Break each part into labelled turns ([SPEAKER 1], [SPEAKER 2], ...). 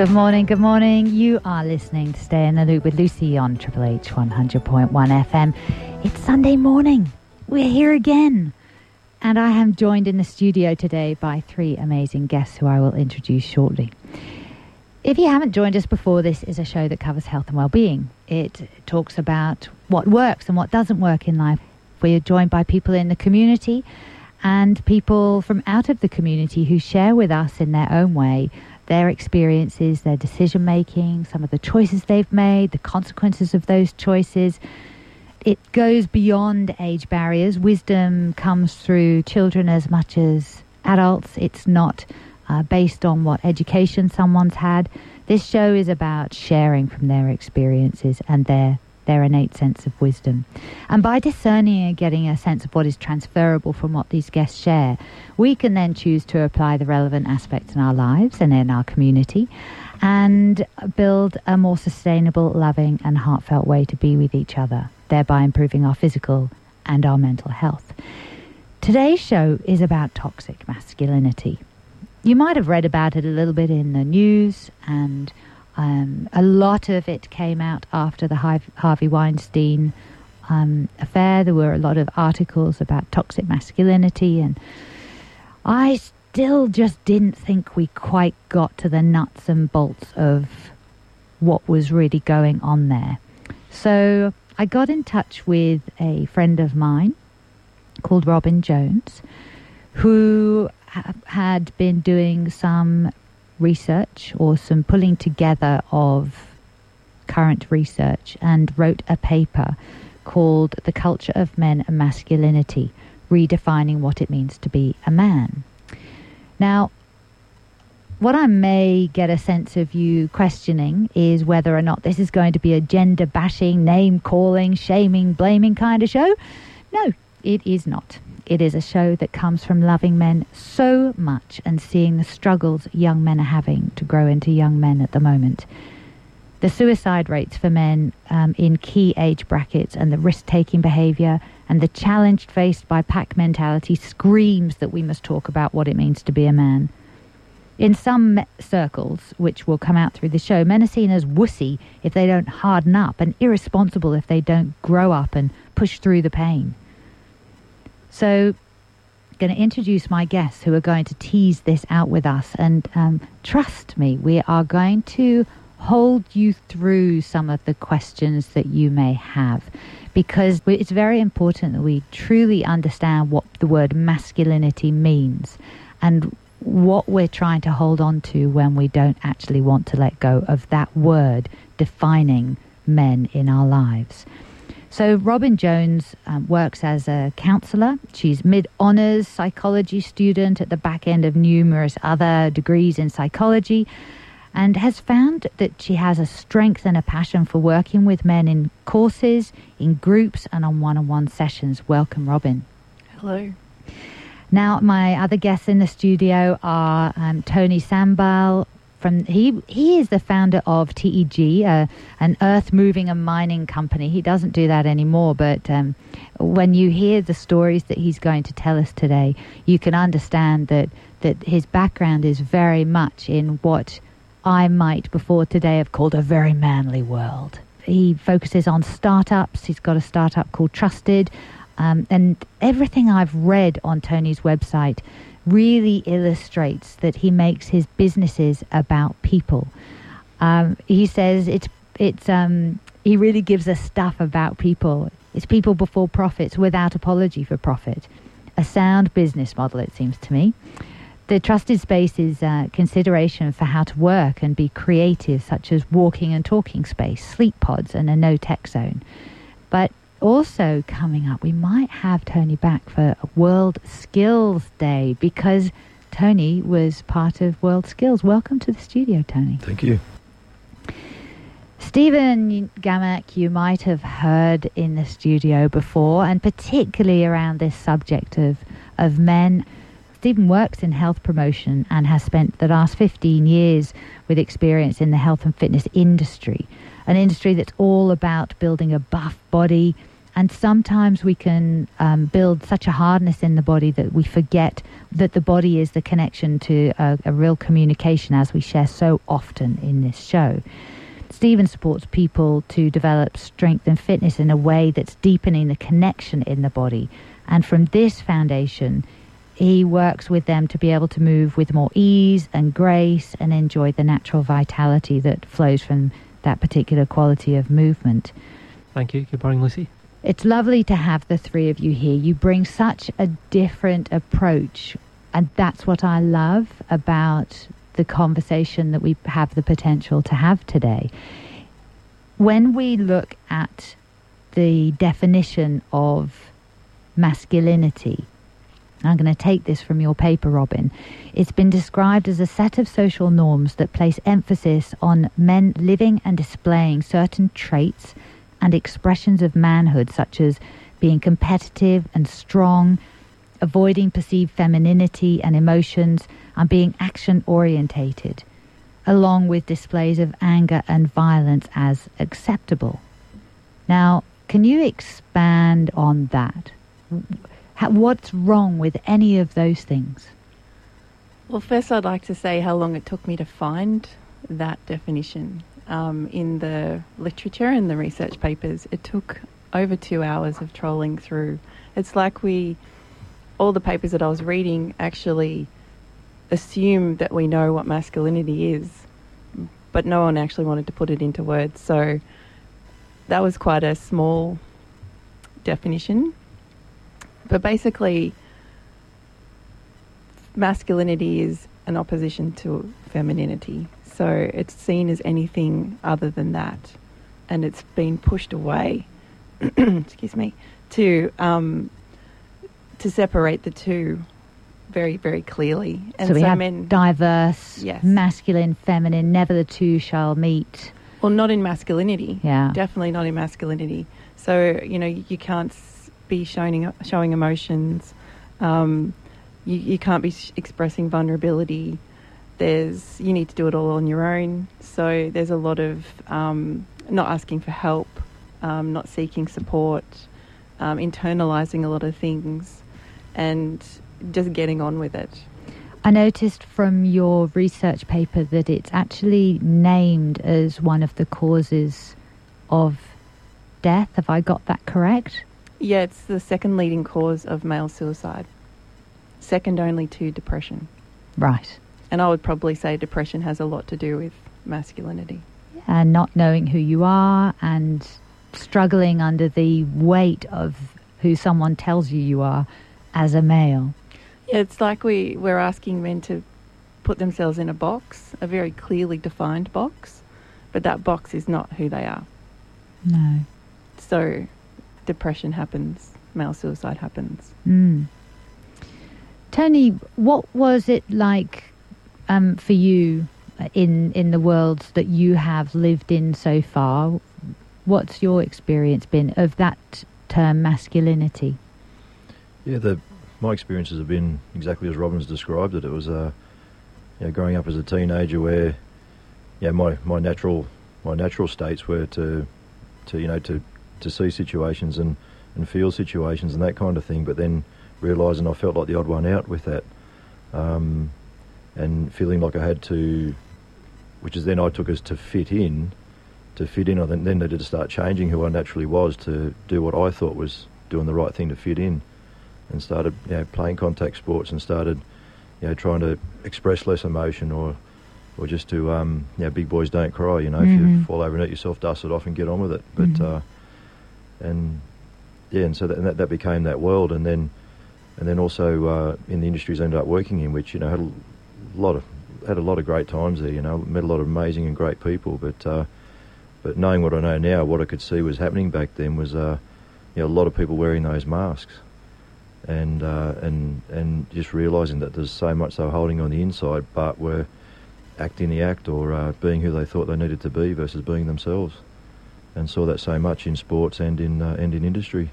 [SPEAKER 1] Good morning, good morning. You are listening to Stay in the Loop with Lucy on Triple H 100.1 FM. It's Sunday morning. We're here again. And I am joined in the studio today by three amazing guests who I will introduce shortly. If you haven't joined us before, this is a show that covers health and well-being. It talks about what works and what doesn't work in life. We're joined by people in the community and people from out of the community who share with us in their own way their experiences, their decision making, some of the choices they've made, the consequences of those choices. It goes beyond age barriers. Wisdom comes through children as much as adults. It's not uh, based on what education someone's had. This show is about sharing from their experiences and their their innate sense of wisdom. And by discerning and getting a sense of what is transferable from what these guests share, we can then choose to apply the relevant aspects in our lives and in our community and build a more sustainable, loving, and heartfelt way to be with each other, thereby improving our physical and our mental health. Today's show is about toxic masculinity. You might have read about it a little bit in the news and um, a lot of it came out after the Harvey Weinstein um, affair. There were a lot of articles about toxic masculinity, and I still just didn't think we quite got to the nuts and bolts of what was really going on there. So I got in touch with a friend of mine called Robin Jones, who ha- had been doing some research or some pulling together of current research and wrote a paper called The Culture of Men and Masculinity Redefining What It Means to Be a Man. Now, what I may get a sense of you questioning is whether or not this is going to be a gender bashing, name calling, shaming, blaming kind of show. No, it is not. It is a show that comes from loving men so much and seeing the struggles young men are having to grow into young men at the moment. The suicide rates for men um, in key age brackets and the risk taking behaviour and the challenge faced by pack mentality screams that we must talk about what it means to be a man. In some circles, which will come out through the show, men are seen as wussy if they don't harden up and irresponsible if they don't grow up and push through the pain. So, going to introduce my guests who are going to tease this out with us. And um, trust me, we are going to hold you through some of the questions that you may have because it's very important that we truly understand what the word masculinity means and what we're trying to hold on to when we don't actually want to let go of that word defining men in our lives. So Robin Jones um, works as a counsellor. She's mid-honours psychology student at the back end of numerous other degrees in psychology and has found that she has a strength and a passion for working with men in courses, in groups and on one-on-one sessions. Welcome, Robin.
[SPEAKER 2] Hello.
[SPEAKER 1] Now, my other guests in the studio are um, Tony Sambal, from he he is the founder of TEG, uh, an earth moving and mining company. He doesn't do that anymore, but um, when you hear the stories that he's going to tell us today, you can understand that that his background is very much in what I might before today have called a very manly world. He focuses on startups. He's got a startup called Trusted. Um, and everything I've read on Tony's website really illustrates that he makes his businesses about people. Um, he says it's it's um, he really gives us stuff about people. It's people before profits without apology for profit. A sound business model, it seems to me. The trusted space is uh, consideration for how to work and be creative, such as walking and talking space, sleep pods, and a no tech zone. But also coming up, we might have Tony back for World Skills Day because Tony was part of World Skills. Welcome to the studio, Tony.
[SPEAKER 3] Thank you.
[SPEAKER 1] Stephen Gamak, you might have heard in the studio before, and particularly around this subject of, of men. Stephen works in health promotion and has spent the last 15 years with experience in the health and fitness industry, an industry that's all about building a buff body, And sometimes we can um, build such a hardness in the body that we forget that the body is the connection to a, a real communication, as we share so often in this show. Stephen supports people to develop strength and fitness in a way that's deepening the connection in the body. And from this foundation, he works with them to be able to move with more ease and grace and enjoy the natural vitality that flows from that particular quality of movement.
[SPEAKER 2] Thank you. Good morning, Lucy.
[SPEAKER 1] It's lovely to have the three of you here. You bring such a different approach, and that's what I love about the conversation that we have the potential to have today. When we look at the definition of masculinity, I'm going to take this from your paper, Robin. It's been described as a set of social norms that place emphasis on men living and displaying certain traits and expressions of manhood, such as being competitive and strong, avoiding perceived femininity and emotions, and being action orientated, along with displays of anger and violence as acceptable. Now, can you expand on that? What's wrong with any of those things?
[SPEAKER 3] Well, first, I'd like to say how long it took me to find that definition um, in the literature and the research papers. It took over two hours of trolling through. It's like we, all the papers that I was reading actually assume that we know what masculinity is, but no one actually wanted to put it into words. So that was quite a small definition. But basically, masculinity is an opposition to femininity. So it's seen as anything other than that. And it's been pushed away, excuse me, to, um, to separate the two very, very clearly.
[SPEAKER 1] And so we so have men, diverse,
[SPEAKER 3] yes.
[SPEAKER 1] masculine, feminine, never the two shall meet.
[SPEAKER 3] Well, not in masculinity.
[SPEAKER 1] Yeah.
[SPEAKER 3] Definitely not in masculinity. So, you know, you can't be showing, showing emotions. Um, you, you can't be expressing vulnerability there's you need to do it all on your own. So there's a lot of um, not asking for help, um, not seeking support, um, internalizing a lot of things, and just getting on with it.
[SPEAKER 1] I noticed from your research paper that it's actually named as one of the causes of death. Have I got that correct?
[SPEAKER 3] Yeah, it's the second leading cause of male suicide, second only to depression.
[SPEAKER 1] Right.
[SPEAKER 3] And I would probably say depression has a lot to do with masculinity.
[SPEAKER 1] And not knowing who you are and struggling under the weight of who someone tells you you are as a male.
[SPEAKER 3] Yeah, it's like we, we're asking men to put themselves in a box, a very clearly defined box, but that box is not who they are.
[SPEAKER 1] No.
[SPEAKER 3] So depression happens, male suicide happens.
[SPEAKER 1] Mm. Tony, what was it like um, for you in in the worlds that you have lived in so far? What's your experience been of that term masculinity?
[SPEAKER 4] Yeah, the my experiences have been exactly as Robin's described it. It was uh, you know, growing up as a teenager where yeah, my, my natural my natural states were to to you know to to see situations and, and feel situations and that kind of thing, but then realising I felt like the odd one out with that. Um, and feeling like I had to, which is then I took as to fit in, to fit in. I then needed to start changing who I naturally was to do what I thought was doing the right thing to fit in, and started you know, playing contact sports and started you know trying to express less emotion or or just to um, you know big boys don't cry. You know mm-hmm. if you mm-hmm. fall over and hurt yourself, dust it off and get on with it. But mm-hmm. uh, and yeah, and so that, and that, that became that world, and then and then also uh, in the industries I ended up working in, which you know had a lot of had a lot of great times there. You know, met a lot of amazing and great people. But uh, but knowing what I know now, what I could see was happening back then was uh, you know a lot of people wearing those masks, and uh, and and just realising that there's so much they were holding on the inside, but were acting the act or uh, being who they thought they needed to be versus being themselves, and saw that so much in sports and in uh, and in industry.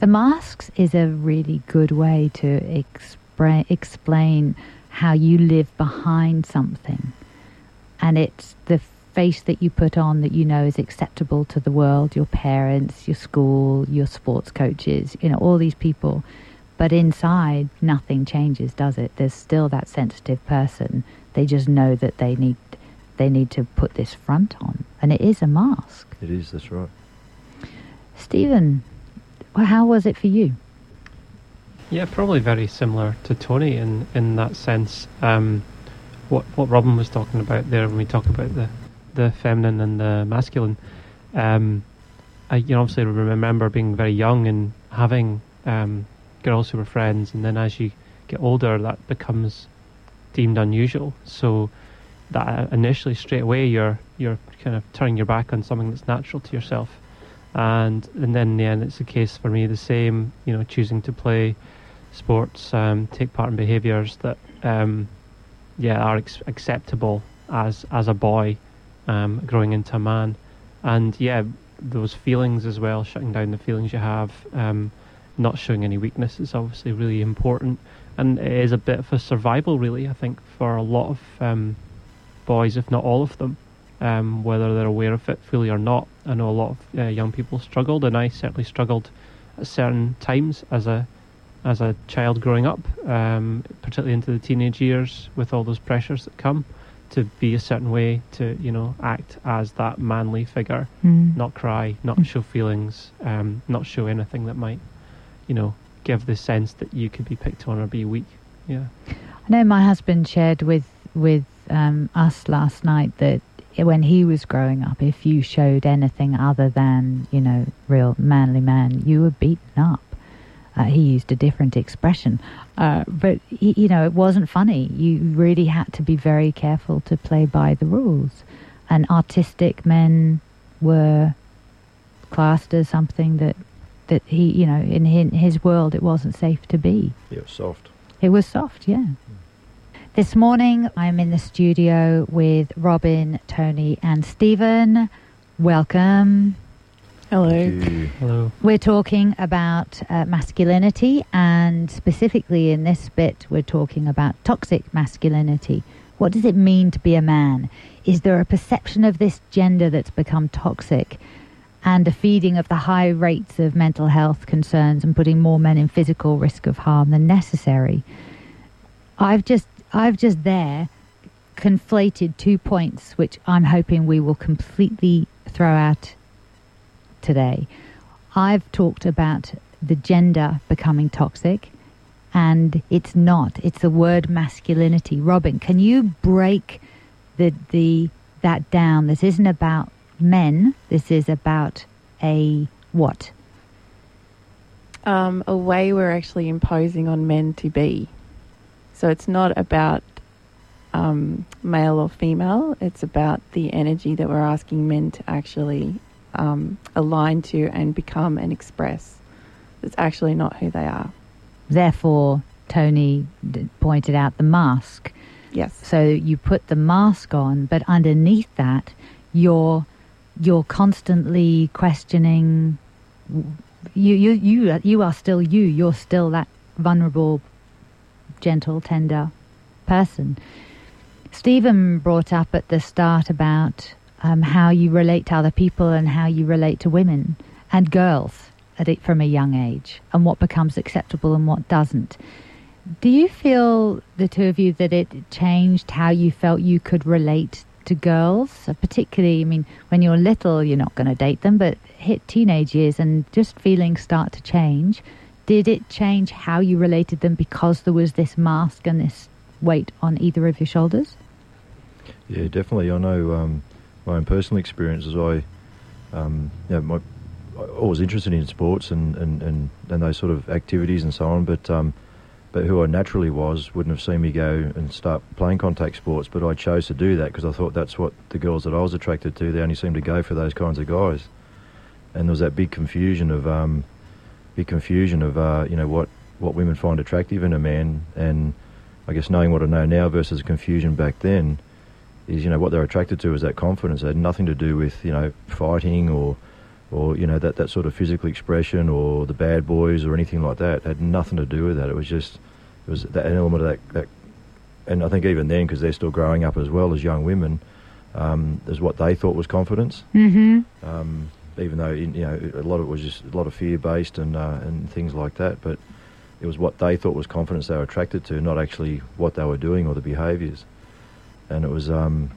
[SPEAKER 1] The masks is a really good way to explain how you live behind something. And it's the face that you put on that you know is acceptable to the world, your parents, your school, your sports coaches, you know, all these people. But inside, nothing changes, does it? There's still that sensitive person. They just know that they need they need to put this front on, and it is a mask.
[SPEAKER 4] It is. That's right.
[SPEAKER 1] Stephen, well, how was it for you?
[SPEAKER 2] Yeah, probably very similar to Tony in in that sense. Um, what what Robin was talking about there when we talk about the the feminine and the masculine. Um, I you know obviously remember being very young and having um, girls who were friends, and then as you get older, that becomes deemed unusual. So that initially straight away you're you're kind of turning your back on something that's natural to yourself, and and then in the end it's the case for me the same. You know, choosing to play sports, um, take part in behaviours that um, yeah are ex- acceptable as as a boy um, growing into a man, and yeah those feelings as well, shutting down the feelings you have, um, not showing any weakness is obviously really important, and it is a bit of a survival really I think for a lot of um, boys, if not all of them. Um, whether they're aware of it fully or not, I know a lot of uh, young people struggled, and I certainly struggled at certain times as a as a child growing up, um, particularly into the teenage years, with all those pressures that come to be a certain way, to you know act as that manly figure,
[SPEAKER 1] Mm.
[SPEAKER 2] not cry, not
[SPEAKER 1] Mm.
[SPEAKER 2] show feelings, um, not show anything that might, you know, give the sense that you could be picked on or be weak. Yeah.
[SPEAKER 1] I know my husband shared with with um, us last night that when he was growing up, if you showed anything other than you know real manly man, you were beaten up. Uh, he used a different expression, uh, but he, you know it wasn't funny. You really had to be very careful to play by the rules, and artistic men were classed as something that that he you know in his, his world it wasn't safe to be.
[SPEAKER 4] It was soft.
[SPEAKER 1] It was soft, yeah. This morning, I'm in the studio with Robin, Tony, and Stephen. Welcome.
[SPEAKER 3] Hello.
[SPEAKER 2] Hello.
[SPEAKER 1] We're talking about uh, masculinity, and specifically in this bit, we're talking about toxic masculinity. What does it mean to be a man? Is there a perception of this gender that's become toxic and a feeding of the high rates of mental health concerns and putting more men in physical risk of harm than necessary? I've just, I've just there conflated two points, which I'm hoping we will completely throw out today. I've talked about the gender becoming toxic, and it's not. It's the word masculinity. Robin, can you break the the that down? This isn't about men. This is about a what?
[SPEAKER 3] Um, a way we're actually imposing on men to be. So it's not about um, male or female, it's about the energy that we're asking men to actually um, align to and become and express. It's actually not who they are.
[SPEAKER 1] Therefore, Tony d- pointed out the mask.
[SPEAKER 3] Yes.
[SPEAKER 1] So you put the mask on, but underneath that, you're you're constantly questioning. You you you you are still you. You're still that vulnerable, gentle, tender person. Stephen brought up at the start about um, how you relate to other people and how you relate to women and girls at it from a young age, and what becomes acceptable and what doesn't. Do you feel, the two of you, that it changed how you felt you could relate to girls? Uh, Particularly, I mean, when you're little, you're not going to date them, but hit teenage years and just feelings start to change. Did it change how you related them because there was this mask and this weight on either of your shoulders?
[SPEAKER 4] Yeah, definitely. I know um, my own personal experiences. I, um, my, I was interested in sports and, and, and, and those sort of activities and so on, but um, but who I naturally was wouldn't have seen me go and start playing contact sports. But I chose to do that because I thought that's what the girls that I was attracted to. They only seemed to go for those kinds of guys, and there was that big confusion of um, big confusion of uh, you know what what women find attractive in a man, and I guess knowing what I know now versus confusion back then is you know what they're attracted to is that confidence. It had nothing to do with you know fighting or or you know that, that sort of physical expression or the bad boys or anything like that. It had nothing to do with that. It was just it was that an element of that, that and I think even then because they're still growing up as well as young women, um, as what they thought was confidence.
[SPEAKER 1] Mm-hmm.
[SPEAKER 4] Um, even though you know a lot of it was just a lot of fear based and uh, and things like that, but it was what they thought was confidence they were attracted to, not actually what they were doing or the behaviours. And it was, um,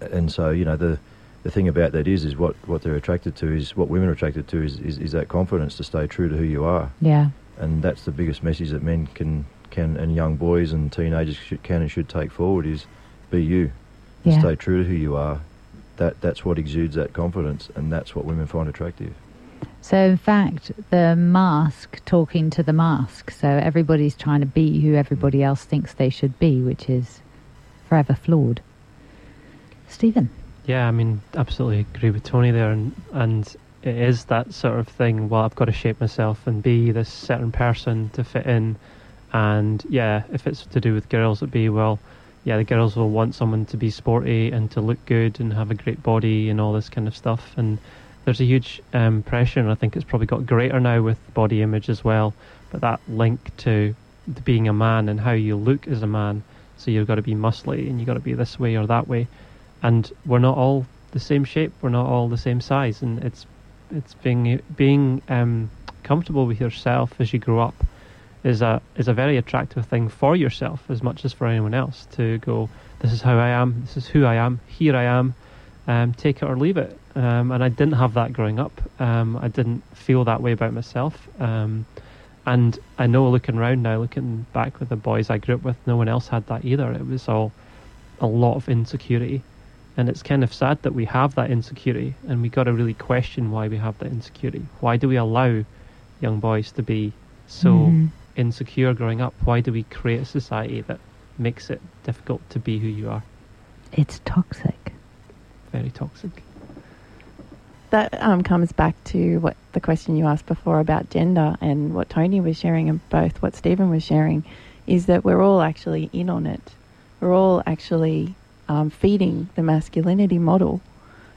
[SPEAKER 4] and so you know the the thing about that is is what, what they're attracted to is what women are attracted to is, is, is that confidence to stay true to who you are,
[SPEAKER 1] Yeah.
[SPEAKER 4] and that's the biggest message that men can can and young boys and teenagers should, can and should take forward is be you,
[SPEAKER 1] Yeah.
[SPEAKER 4] stay true to who you are. That that's what exudes that confidence, and that's what women find attractive.
[SPEAKER 1] So, in fact, the mask talking to the mask. So, everybody's trying to be who everybody else thinks they should be, which is forever flawed. Stephen.
[SPEAKER 2] Yeah, I mean, absolutely agree with Tony there, and and it is that sort of thing. Well, I've got to shape myself and be this certain person to fit in, and yeah, if it's to do with girls, it'd be well, yeah, the girls will want someone to be sporty and to look good and have a great body and all this kind of stuff, and there's a huge um, pressure, and I think it's probably got greater now with body image as well. But that link to, to being a man and how you look as a man, so you've got to be muscly and you've got to be this way or that way and we're not all the same shape. We're not all the same size, and it's it's being being um, comfortable with yourself as you grow up is a is a very attractive thing for yourself as much as for anyone else to go. This is how I am. This is who I am. Here I am. Um, take it or leave it. Um, and I didn't have that growing up. Um, I didn't feel that way about myself. And I know looking around now, looking back with the boys I grew up with, no one else had that either. It was all a lot of insecurity and it's kind of sad that we have that insecurity and we got to really question why we have that insecurity why do we allow young boys to be so
[SPEAKER 1] Mhm.
[SPEAKER 2] insecure growing up why do we create a society that makes it difficult to be who you are
[SPEAKER 1] It's toxic.
[SPEAKER 2] very toxic
[SPEAKER 3] That um, comes back to what the question you asked before about gender and what Tony was sharing, and both what Stephen was sharing, is that we're all actually in on it. We're all actually um, feeding the masculinity model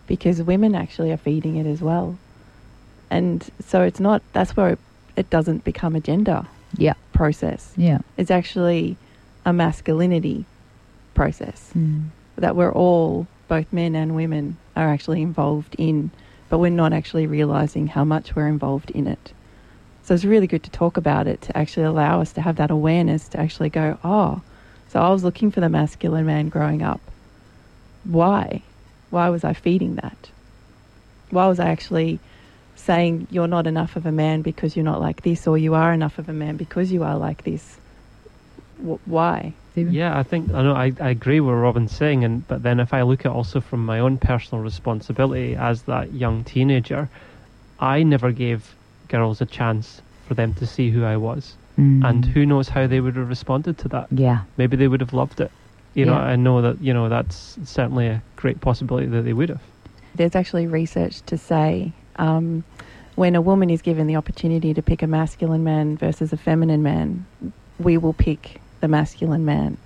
[SPEAKER 3] because women actually are feeding it as well. And so it's not, that's where it, it doesn't become a gender
[SPEAKER 1] Yeah.
[SPEAKER 3] process.
[SPEAKER 1] Yeah.
[SPEAKER 3] It's actually a masculinity process
[SPEAKER 1] Mm.
[SPEAKER 3] that we're all, both men and women, are actually involved in, but we're not actually realizing how much we're involved in it. So it's really good to talk about it to actually allow us to have that awareness to actually go, oh, so I was looking for the masculine man growing up. Why? Why was I feeding that? Why was I actually saying you're not enough of a man because you're not like this, or you are enough of a man because you are like this? Wh- why?
[SPEAKER 1] Stephen?
[SPEAKER 2] yeah i think i know I, I agree with robin's saying and but then if i look at also from my own personal responsibility as that young teenager i never gave girls a chance for them to see who i was
[SPEAKER 1] Mm.
[SPEAKER 2] and who knows how they would have responded to that
[SPEAKER 1] Yeah.
[SPEAKER 2] maybe they would have loved it. You know,
[SPEAKER 1] Yeah.
[SPEAKER 2] I know that you know that's certainly a great possibility that they would have.
[SPEAKER 3] There's actually research to say um, when a woman is given the opportunity to pick a masculine man versus a feminine man, we will pick the masculine man.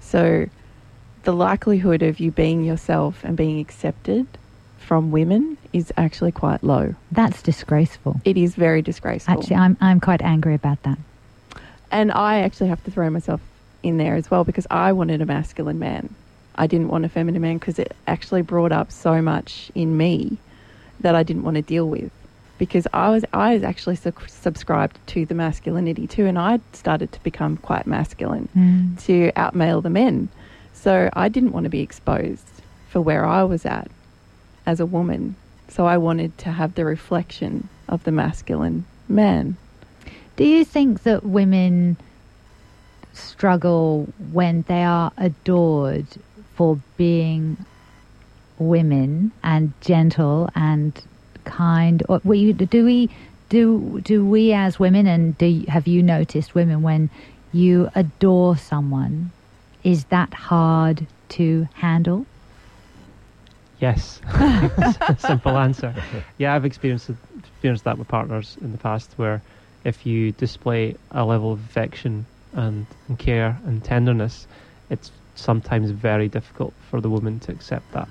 [SPEAKER 3] So the likelihood of you being yourself and being accepted from women is actually quite low.
[SPEAKER 1] That's disgraceful.
[SPEAKER 3] It is very disgraceful.
[SPEAKER 1] Actually, I'm I'm quite angry about that.
[SPEAKER 3] And I actually have to throw myself in there as well because I wanted a masculine man. I didn't want a feminine man because it actually brought up so much in me that I didn't want to deal with. Because I was I was actually su- subscribed to the masculinity too, and I started to become quite masculine
[SPEAKER 1] Mm.
[SPEAKER 3] to outmale the men. So I didn't want to be exposed for where I was at as a woman. So I wanted to have the reflection of the masculine man.
[SPEAKER 1] Do you think that women struggle when they are adored for being women and gentle and kind? Or we, do we do do we as women and do have you noticed women when you adore someone? Is that hard to handle?
[SPEAKER 2] Yes, simple answer. Yeah, I've experienced experienced that with partners in the past, where if you display a level of affection and, and care and tenderness, it's sometimes very difficult for the woman to accept that.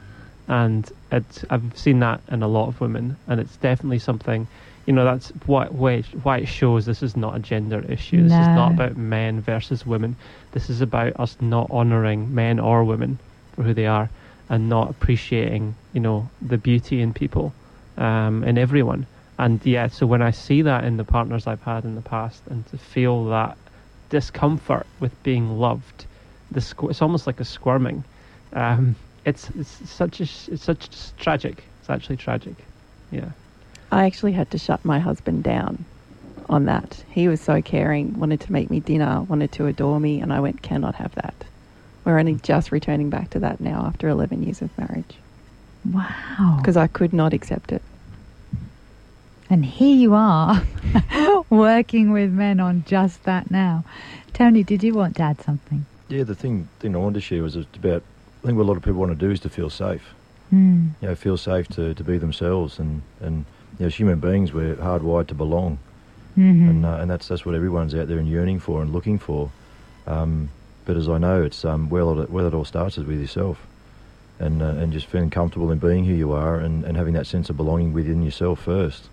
[SPEAKER 2] And it's, I've seen that in a lot of women, and it's definitely something. You know, that's why why, why it shows this is not a gender issue. This is not about men versus women. This is about us not honouring men or women for who they are and not appreciating, you know, the beauty in people, um, in everyone. And yeah, so when I see that in the partners I've had in the past, and to feel that discomfort with being loved, the squ- it's almost like a squirming. Um, it's it's such a, it's such tragic. It's actually tragic. Yeah.
[SPEAKER 3] I actually had to shut my husband down on that. He was so caring, wanted to make me dinner, wanted to adore me, and I went, cannot have that. We're only just returning back to that now after 11 years of marriage.
[SPEAKER 1] Wow.
[SPEAKER 3] Because I could not accept it.
[SPEAKER 1] And here you are working with men on just that now. Tony, did you want to add something?
[SPEAKER 4] Yeah, the thing thing I wanted to share was about I think what a lot of people want to do is to feel safe.
[SPEAKER 1] Mm.
[SPEAKER 4] You know, feel safe to, to be themselves and, and you know, as human beings we're hardwired to belong.
[SPEAKER 1] hmm
[SPEAKER 4] and uh, and that's that's what everyone's out there and yearning for and looking for. Um, but as I know, it's um, well it, where it all starts is with yourself, and uh, and just feeling comfortable in being who you are and, and having that sense of belonging within yourself first,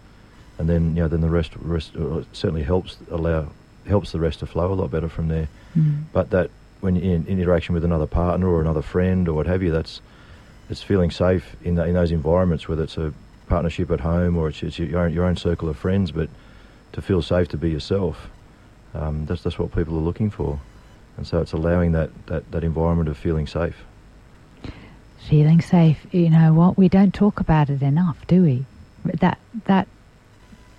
[SPEAKER 4] and then you know then the rest rest uh, certainly helps allow helps the rest to flow a lot better from there.
[SPEAKER 1] Mm.
[SPEAKER 4] But that when you're in interaction with another partner or another friend or what have you, that's it's feeling safe in the, in those environments, whether it's a partnership at home or it's, it's your own, your own circle of friends, but to feel safe to be yourself. Um, that's that's what people are looking for, and so it's allowing that, that, that environment of feeling safe.
[SPEAKER 1] Feeling safe. You know what? We don't talk about it enough, do we? That that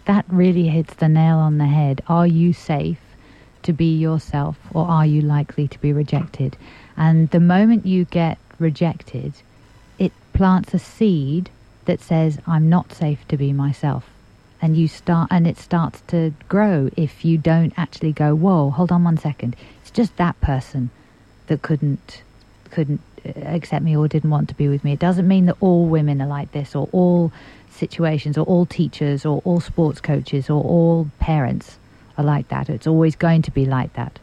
[SPEAKER 1] that really hits the nail on the head. Are you safe to be yourself, or are you likely to be rejected? And the moment you get rejected, it plants a seed that says, "I'm not safe to be myself." and you start and it starts to grow if you don't actually go whoa hold on one second it's just that person that couldn't couldn't uh, accept me or didn't want to be with me it doesn't mean that all women are like this or all situations or all teachers or all sports coaches or all parents are like that it's always going to be like that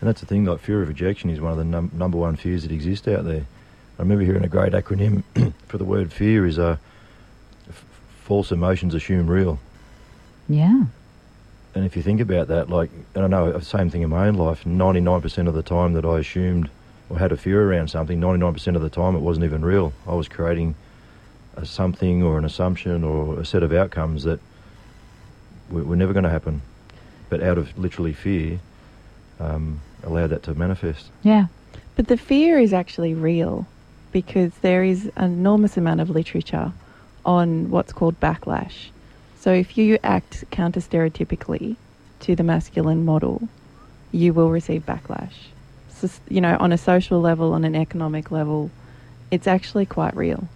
[SPEAKER 4] And that's the thing, like fear of rejection is one of the num- number one fears that exist out there. I remember hearing a great acronym for the word fear is uh, f- false emotions assume real.
[SPEAKER 1] yeah
[SPEAKER 4] And if you think about that, like, and I know the same thing in my own life, 99% of the time that I assumed or had a fear around something, 99% of the time it wasn't even real. I was creating a something or an assumption or a set of outcomes that were, were never going to happen. But out of literally fear, um, allowed that to manifest.
[SPEAKER 1] yeah
[SPEAKER 3] But the fear is actually real because there is an enormous amount of literature on what's called backlash. So if you act counter stereotypically to the masculine model, you will receive backlash. So, you know, on a social level, on an economic level, it's actually quite real.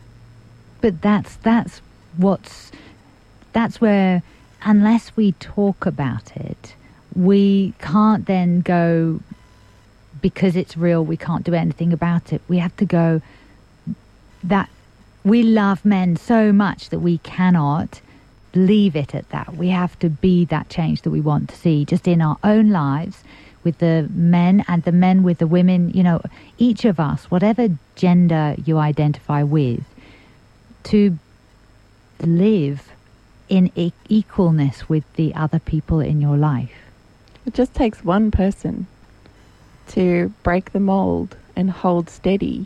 [SPEAKER 1] but that's that's what's that's where unless we talk about it we can't then go because it's real we can't do anything about it. We have to go that we love men so much that we cannot leave it at that. We have to be that change that we want to see just in our own lives with the men and the men with the women you know each of us whatever gender you identify with to live in e- equalness with the other people in your life.
[SPEAKER 3] It just takes one person to break the mold and hold steady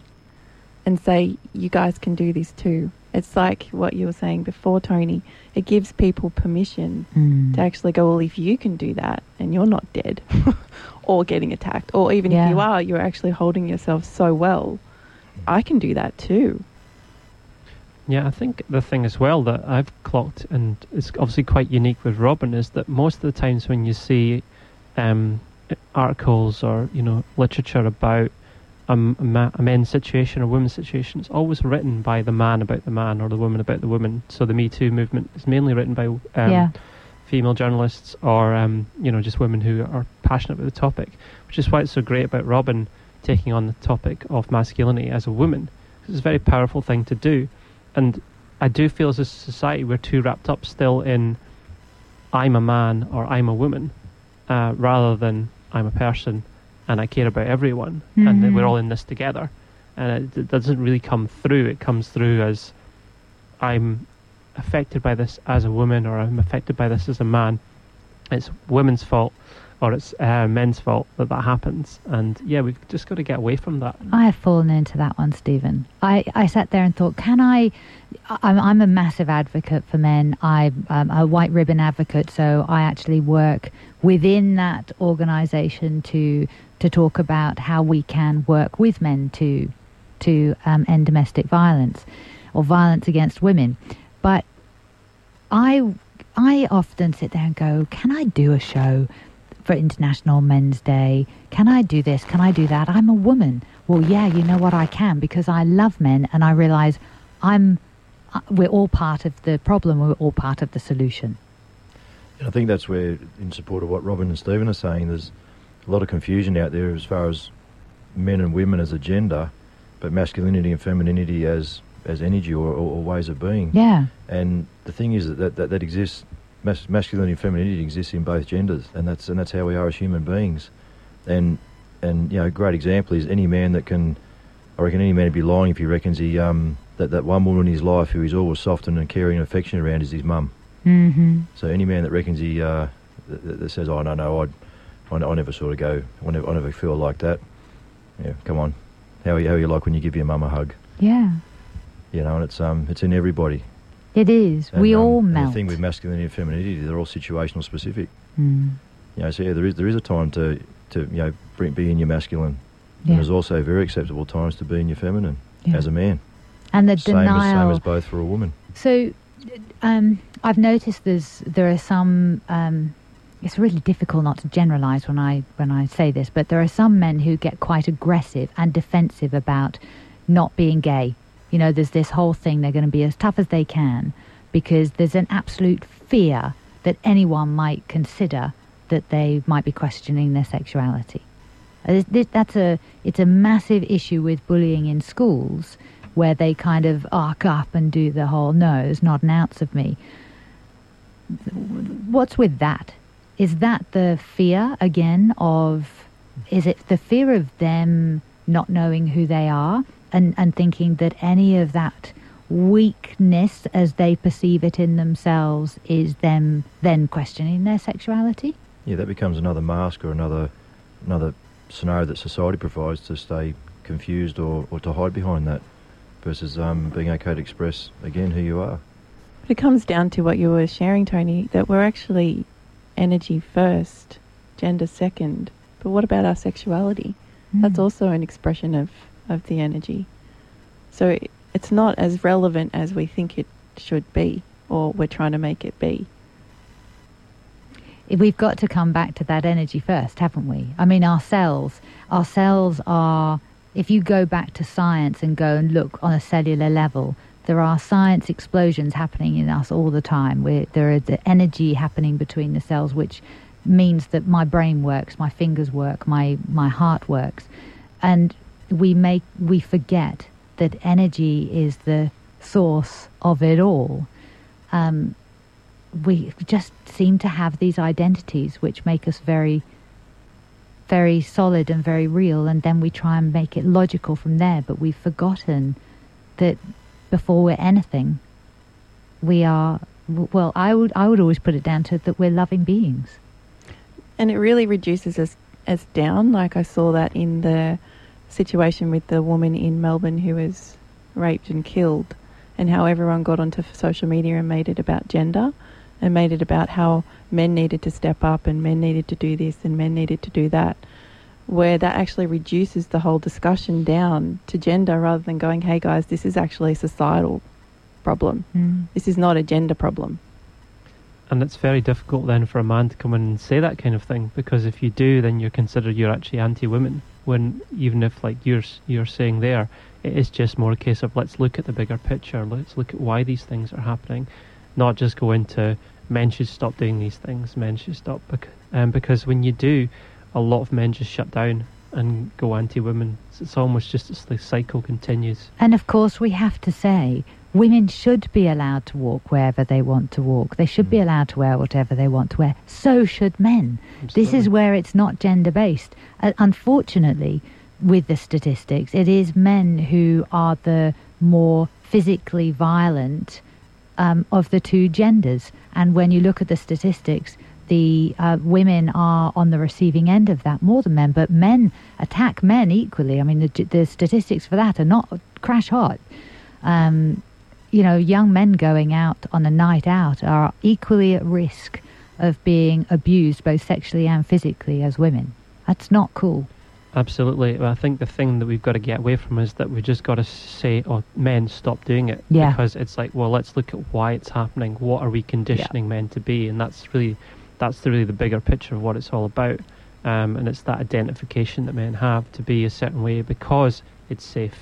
[SPEAKER 3] and say, you guys can do this too. It's like what you were saying before, Tony. It gives people permission
[SPEAKER 1] Mm.
[SPEAKER 3] to actually go, well, if you can do that and you're not dead or getting attacked, or even
[SPEAKER 1] Yeah.
[SPEAKER 3] if you are, you're actually holding yourself so well, I can do that too.
[SPEAKER 2] Yeah, I think the thing as well that I've clocked, and it's obviously quite unique with Robin, is that most of the times when you see um, articles or you know literature about a, ma- a men's situation or women's situation, it's always written by the man about the man or the woman about the woman. So the Me Too movement is mainly written by um,
[SPEAKER 1] yeah.
[SPEAKER 2] female journalists or um, you know just women who are passionate about the topic, which is why it's so great about Robin taking on the topic of masculinity as a woman. It's a very powerful thing to do, and I do feel as a society we're too wrapped up still in I'm a man or I'm a woman, uh, rather than I'm a person and I care about everyone and that
[SPEAKER 1] Mhm.
[SPEAKER 2] we're all in this together. And it, it doesn't really come through. It comes through as I'm affected by this as a woman or I'm affected by this as a man. It's women's fault. Or it's uh, men's fault that that happens. And yeah, we've just got to get away from that.
[SPEAKER 1] I have fallen into that one, Stephen. I, I sat there and thought, can I? I'm, I'm a massive advocate for men. I'm um, a white ribbon advocate, so I actually work within that organisation to to talk about how we can work with men to to um, end domestic violence or violence against women. But I I often sit there and go, can I do a show for International Men's Day? Can I do this? Can I do that? I'm a woman. Well, yeah, you know what? I can because I love men and I realize I'm. uh, We're all part of the problem. We're all part of the solution.
[SPEAKER 4] I think that's where, in support of what Robin and Stephen are saying, there's a lot of confusion out there as far as men and women as a gender, but masculinity and femininity as as energy or, or, or ways of being.
[SPEAKER 1] Yeah.
[SPEAKER 4] And the thing is that that, that, that exists, mas- masculinity and femininity exists in both genders, and that's and that's how we are as human beings. And and you know, a great example is any man that can, I reckon any man would be lying if he reckons he um that that one woman in his life who he's always soft and caring and affectionate around is his mum.
[SPEAKER 1] Mm-hmm.
[SPEAKER 4] So any man that reckons he uh, that, that says, "Oh no, no, I'd, I, I never sort of go, I never, I never feel like that." Yeah, come on, how are you, how are you like when you give your mum a hug?
[SPEAKER 1] Yeah.
[SPEAKER 4] You know, and it's um, it's in everybody.
[SPEAKER 1] It is.
[SPEAKER 4] And,
[SPEAKER 1] we
[SPEAKER 4] um,
[SPEAKER 1] all melt.
[SPEAKER 4] The thing with masculinity and femininity, they're all situational specific.
[SPEAKER 1] Mm.
[SPEAKER 4] You know, so yeah, there is there is a time to to you know bring, be in your masculine.
[SPEAKER 1] Yeah.
[SPEAKER 4] And there's also very acceptable times to be in your feminine
[SPEAKER 1] Yeah.
[SPEAKER 4] as a man.
[SPEAKER 1] And the
[SPEAKER 4] Same as
[SPEAKER 1] denial.
[SPEAKER 4] same as both for a woman.
[SPEAKER 1] So, um, I've noticed there's there are some. Um, it's really difficult not to generalize when I when I say this, but there are some men who get quite aggressive and defensive about not being gay. You know, there's this whole thing they're going to be as tough as they can because there's an absolute fear that anyone might consider that they might be questioning their sexuality. Uh, That's a it's a massive issue with bullying in schools where they kind of arc up and do the whole no, there's not an ounce of me. What's with that? Is that the fear again of is it the fear of them not knowing who they are and, and thinking that any of that weakness as they perceive it in themselves is them then questioning their sexuality?
[SPEAKER 4] Yeah, that becomes another mask or another another scenario that society provides to stay confused or, or to hide behind that versus um, being okay to express again who you are.
[SPEAKER 3] But it comes down to what you were sharing, Tony, that we're actually energy first, gender second. But what about our sexuality? That's
[SPEAKER 1] Mm.
[SPEAKER 3] also an expression of, of the energy. So it's not as relevant as we think it should be or we're trying to make it be.
[SPEAKER 1] we've got to come back to that energy first, haven't we? I mean, our cells, our cells are, if you go back to science and go and look on a cellular level, there are science explosions happening in us all the time. Is the energy happening between the cells, which means that my brain works, my fingers work, my, my heart works. And we make, we forget that energy is the source of it all. Um, we just seem to have these identities which make us very very solid and very real and then we try and make it logical from there but we've forgotten that before we're anything we are well i would i would always put it down to that we're loving beings
[SPEAKER 3] And it really reduces us as down. Like I saw that in the situation with the woman in Melbourne who was raped and killed, and how everyone got onto social media and made it about gender, and made it about how men needed to step up and men needed to do this and men needed to do that. Where that actually reduces the whole discussion down to gender rather than going, hey guys, this is actually a societal problem.
[SPEAKER 1] mm.
[SPEAKER 3] This is not a gender problem.
[SPEAKER 2] And it's very difficult then for a man to come in and say that kind of thing because if you do, then you're considered you're actually anti-women. When even if like you're you're saying there, it is just more a case of let's look at the bigger picture. Let's look at why these things are happening, not just go into men should stop doing these things. Men should stop because um, because when you do, a lot of men just shut down and go anti-women. It's, it's almost just it's the cycle continues.
[SPEAKER 1] and of course we have to say women should be allowed to walk wherever they want to walk they should be
[SPEAKER 4] Mm.
[SPEAKER 1] allowed to wear whatever they want to wear so should men This is where it's not gender based. Uh, unfortunately, with the statistics, it is men who are the more physically violent um, of the two genders. And when you look at the statistics, the uh, women are on the receiving end of that more than men, but men attack men equally. I mean, the, the statistics for that are not crash hot. Um, you know, young men going out on a night out are equally at risk of being abused both sexually and physically as women. That's not cool.
[SPEAKER 2] Absolutely. I think the thing that we've got to get away from is that we've just got to say, oh, men, stop doing it.
[SPEAKER 1] Yeah.
[SPEAKER 2] Because it's like, well, let's look at why it's happening. What are we conditioning yeah. men to be? And that's really, that's really the bigger picture of what it's all about. Um, and it's that identification that men have to be a certain way because it's safe.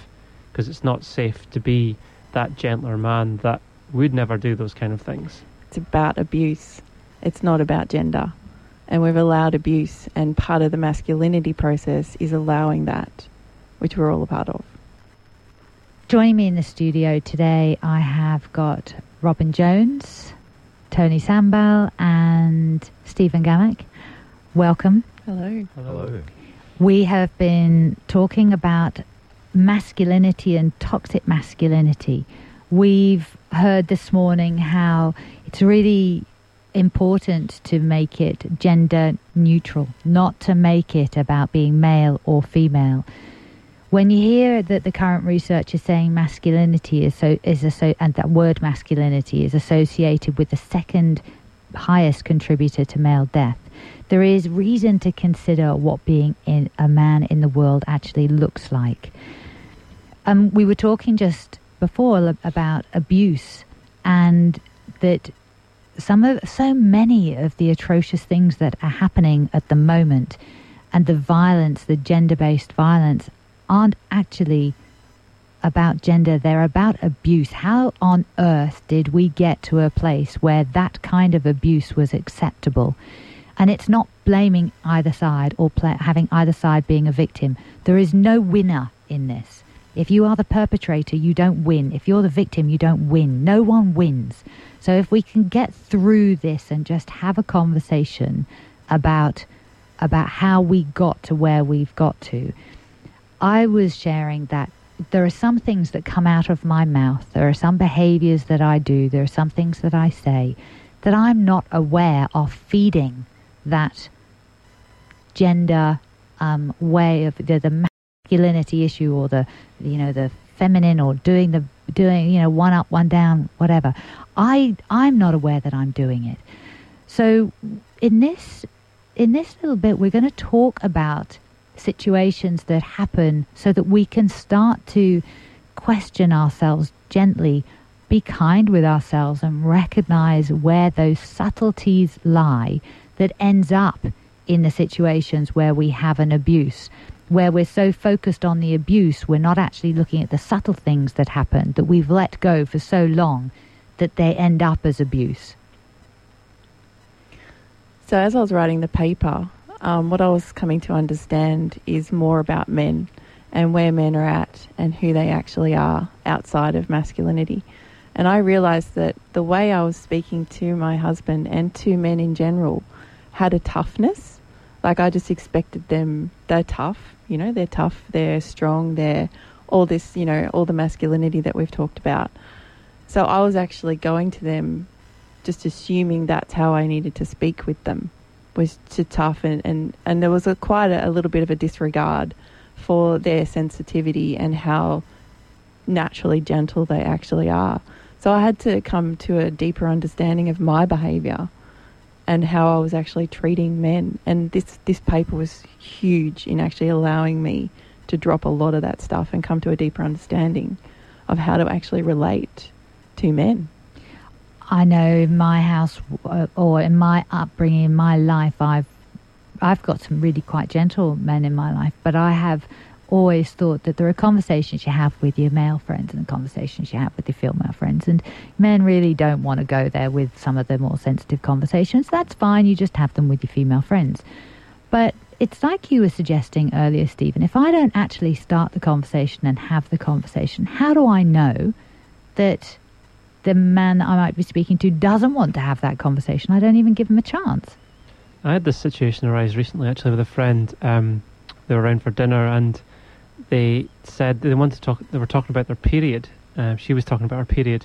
[SPEAKER 2] Because it's not safe to be that gentler man that would never do those kind of things.
[SPEAKER 3] It's about abuse. It's not about gender and we've allowed abuse, and part of the masculinity process is allowing that, which we're all a part of.
[SPEAKER 1] Joining me in the studio today, I have got Robin Jones, Tony Sambal, and Stephen Gamak. Welcome.
[SPEAKER 3] Hello.
[SPEAKER 4] Hello.
[SPEAKER 1] We have been talking about masculinity and toxic masculinity. We've heard this morning how it's really important to make it gender neutral, not to make it about being male or female. When you hear that the current research is saying masculinity is so is so and that word masculinity is associated with the second highest contributor to male death, there is reason to consider what being in a man in the world actually looks like. Um, we were talking just before about abuse and that some of so many of the atrocious things that are happening at the moment and the violence, the gender-based violence, aren't actually about gender, they're about abuse. How on earth did we get to a place where that kind of abuse was acceptable? And it's not blaming either side or play, having either side being a victim. There is no winner in this. If you are the perpetrator, you don't win. If you're the victim, you don't win. No one wins. So if we can get through this and just have a conversation about about how we got to where we've got to, I was sharing that there are some things that come out of my mouth. There are some behaviors that I do. There are some things that I say that I'm not aware of feeding that gender um, way of the, the masculinity issue or the you know the feminine or doing the doing you know one up one down whatever. I i'm not aware that i'm doing it. So in this in this little bit we're going to talk about situations that happen so that we can start to question ourselves gently be kind with ourselves and recognize where those subtleties lie that ends up in the situations where we have an abuse where we're so focused on the abuse, we're not actually looking at the subtle things that happen that we've let go for so long that they end up as abuse.
[SPEAKER 3] So, as I was writing the paper, um, what I was coming to understand is more about men and where men are at and who they actually are outside of masculinity. And I realized that the way I was speaking to my husband and to men in general had a toughness. Like I just expected them, they're tough, you know, they're tough, they're strong, they're all this, you know, all the masculinity that we've talked about. So I was actually going to them just assuming that's how I needed to speak with them was to tough and, and, and there was a quite a, a little bit of a disregard for their sensitivity and how naturally gentle they actually are. So I had to come to a deeper understanding of my behaviour and how I was actually treating men. And this, this paper was huge in actually allowing me to drop a lot of that stuff and come to a deeper understanding of how to actually relate to men.
[SPEAKER 1] I know my house uh, or in my upbringing, in my life, I've I've got some really quite gentle men in my life, but I have always thought that there are conversations you have with your male friends and conversations you have with your female friends. And men really don't want to go there with some of the more sensitive conversations. That's fine. You just have them with your female friends. But it's like you were suggesting earlier, Stephen. If I don't actually start the conversation and have the conversation, how do I know that the man that I might be speaking to doesn't want to have that conversation? I don't even give him a chance.
[SPEAKER 2] I had this situation arise recently, actually, with a friend. Um, they were around for dinner, and they said they wanted to talk. They were talking about their period. Uh, she was talking about her period,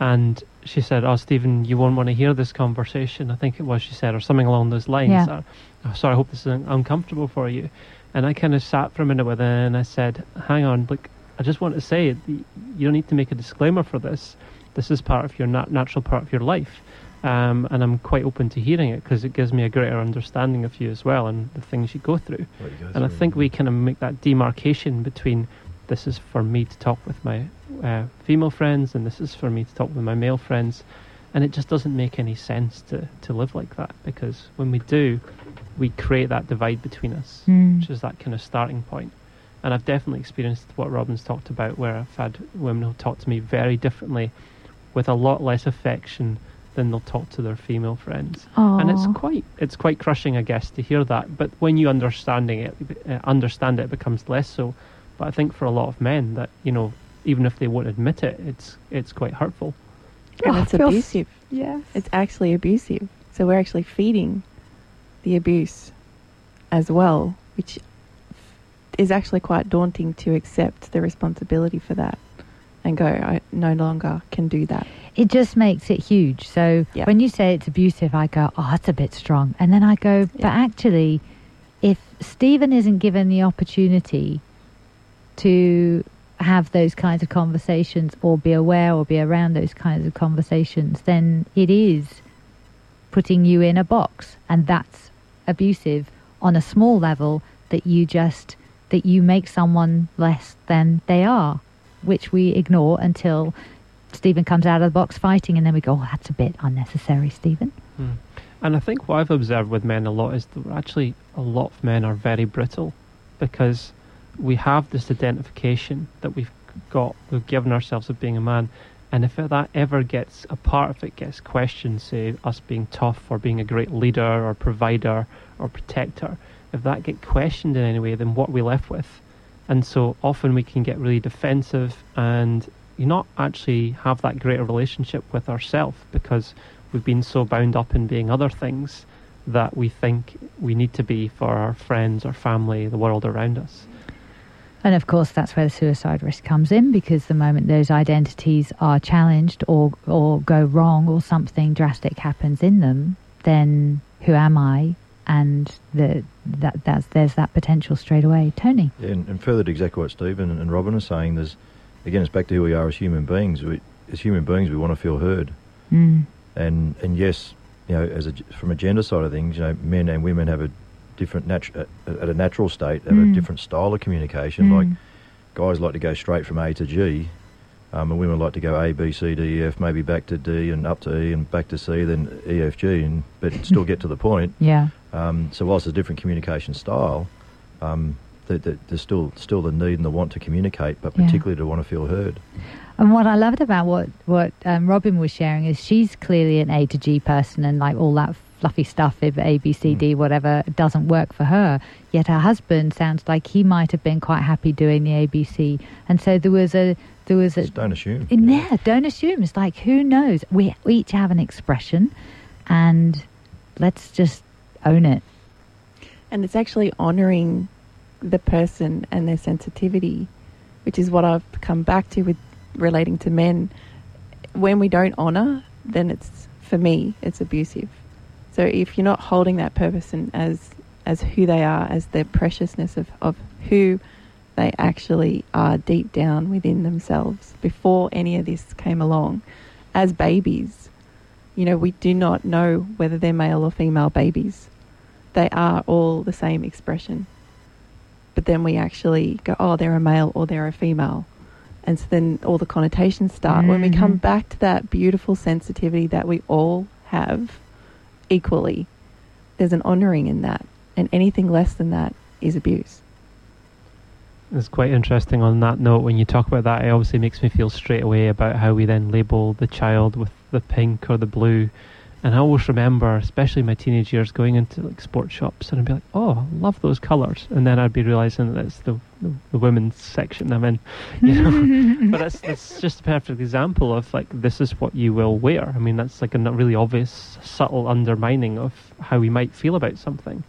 [SPEAKER 2] and she said, "Oh, Stephen, you won't want to hear this conversation." I think it was she said, or something along those lines.
[SPEAKER 1] Yeah.
[SPEAKER 2] Oh, sorry, I hope this isn't uncomfortable for you. And I kind of sat for a minute with her, and I said, "Hang on, look, I just want to say. You don't need to make a disclaimer for this. This is part of your nat- natural part of your life." Um, and I'm quite open to hearing it because it gives me a greater understanding of you as well and the things you go through.
[SPEAKER 4] You
[SPEAKER 2] And I think we kind of make that demarcation between this is for me to talk with my uh, female friends and this is for me to talk with my male friends. And it just doesn't make any sense to, to live like that because when we do, we create that divide between us,
[SPEAKER 1] Mm.
[SPEAKER 2] which is that kind of starting point. And I've definitely experienced what Robin's talked about, where I've had women who talk to me very differently with a lot less affection than they'll talk to their female friends and it's quite it's quite crushing, I guess, to hear that. But when you understanding it, uh, understand it, it becomes less so. But I think for a lot of men, that you know, even if they won't admit it, it's it's quite hurtful.
[SPEAKER 3] And
[SPEAKER 1] Oh,
[SPEAKER 3] it's
[SPEAKER 1] feels-
[SPEAKER 3] abusive.
[SPEAKER 1] Yes.
[SPEAKER 3] It's actually abusive. So we're actually feeding the abuse as well, which is actually quite daunting to accept the responsibility for that and go, I no longer can do that.
[SPEAKER 1] It just makes it huge. So
[SPEAKER 3] Yeah.
[SPEAKER 1] when you say it's abusive, I go, oh, that's a bit strong. And then I go, but
[SPEAKER 3] Yeah.
[SPEAKER 1] actually, if Stephen isn't given the opportunity to have those kinds of conversations or be aware or be around those kinds of conversations, then it is putting you in a box. And that's abusive on a small level that you just, that you make someone less than they are, which we ignore until Stephen comes out of the box fighting, and then we go, oh, that's a bit unnecessary, Stephen.
[SPEAKER 2] Hmm. And I think what I've observed with men a lot is that actually a lot of men are very brittle because we have this identification that we've got, we've given ourselves of being a man. And if that ever gets, a part of it gets questioned, say us being tough or being a great leader or provider or protector, if that get questioned in any way, then what are we left with? And so often we can get really defensive and you not actually have that greater relationship with ourselves because we've been so bound up in being other things that we think we need to be for our friends, our family, the world around us.
[SPEAKER 1] And of course, that's where the suicide risk comes in because the moment those identities are challenged or, or go wrong or something drastic happens in them, then who am I? And the, that, that's, there's that potential straight away. Tony.
[SPEAKER 4] Yeah, and, and further to exactly what Stephen and Robin are saying, there's again, it's back to who we are as human beings. We, as human beings, we want to feel heard,
[SPEAKER 1] Mm.
[SPEAKER 4] and and yes, you know, as a, from a gender side of things, you know, men and women have a different natu- at, at a natural state have
[SPEAKER 1] Mm.
[SPEAKER 4] a different style of communication.
[SPEAKER 1] Mm.
[SPEAKER 4] Like guys like to go straight from A to G, um, and women like to go A, B, C, D, E, F, maybe back to D and up to E and back to C, then E, F, G, and but still get to the point.
[SPEAKER 1] Yeah.
[SPEAKER 4] Um, so whilst there's a different communication style, um, the, the, there's still still the need and the want to communicate, but
[SPEAKER 1] Yeah.
[SPEAKER 4] particularly to want to feel heard.
[SPEAKER 1] And what I loved about what what um, Robin was sharing is she's clearly an A to G person, and like all that fluffy stuff, if A B C D whatever doesn't work for her. Yet her husband sounds like he might have been quite happy doing the A B C, and so there was a there was a
[SPEAKER 4] Just don't assume.
[SPEAKER 1] in there. Don't assume. It's like who knows. We, we each have an expression, and let's just own it.
[SPEAKER 3] And it's actually honouring the person and their sensitivity, which is what I've come back to with relating to men. When we don't honour, then it's, for me, it's abusive. So if you're not holding that person as, as who they are, as their preciousness of, of who they actually are deep down within themselves before any of this came along, as babies, you know, we do not know whether they're male or female babies they are all the same expression. But then we actually go, oh, they're a male or they're a female. And so then all the connotations start. When we come
[SPEAKER 1] Mhm.
[SPEAKER 3] back to that beautiful sensitivity that we all have equally, there's an honouring in that. And anything less than that is abuse.
[SPEAKER 2] It's quite interesting on that note when you talk about that. It obviously makes me feel straight away about how we then label the child with the pink or the blue. And I always remember, especially my teenage years, going into like sports shops and I'd be like, "Oh, I love those colours," and then I'd be realizing that it's the the, the women's section I'm in, you know. but it's it's just a perfect example of like this is what you will wear. I mean, that's like a really obvious, subtle undermining of how we might feel about something.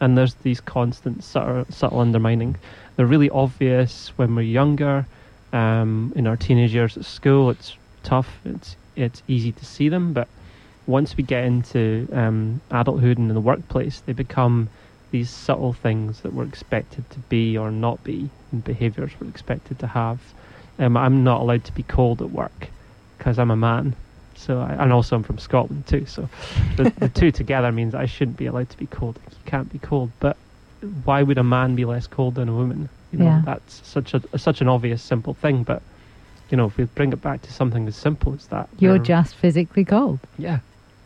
[SPEAKER 2] And there's these constant subtle, subtle undermining. They're really obvious when we're younger. Um, in our teenage years at school, it's tough. It's it's easy to see them, but once we get into um, adulthood and in the workplace, they become these subtle things that we're expected to be or not be, and behaviours we're expected to have. Um, I'm not allowed to be cold at work because I'm a man. So, I, and also I'm from Scotland too. So, the, the two together means I shouldn't be allowed to be cold. You can't be cold. But why would a man be less cold than a woman? You know,
[SPEAKER 1] Yeah.
[SPEAKER 2] that's such a such an obvious, simple thing. But you know, if we bring it back to something as simple as that,
[SPEAKER 1] You're just physically cold.
[SPEAKER 2] yeah,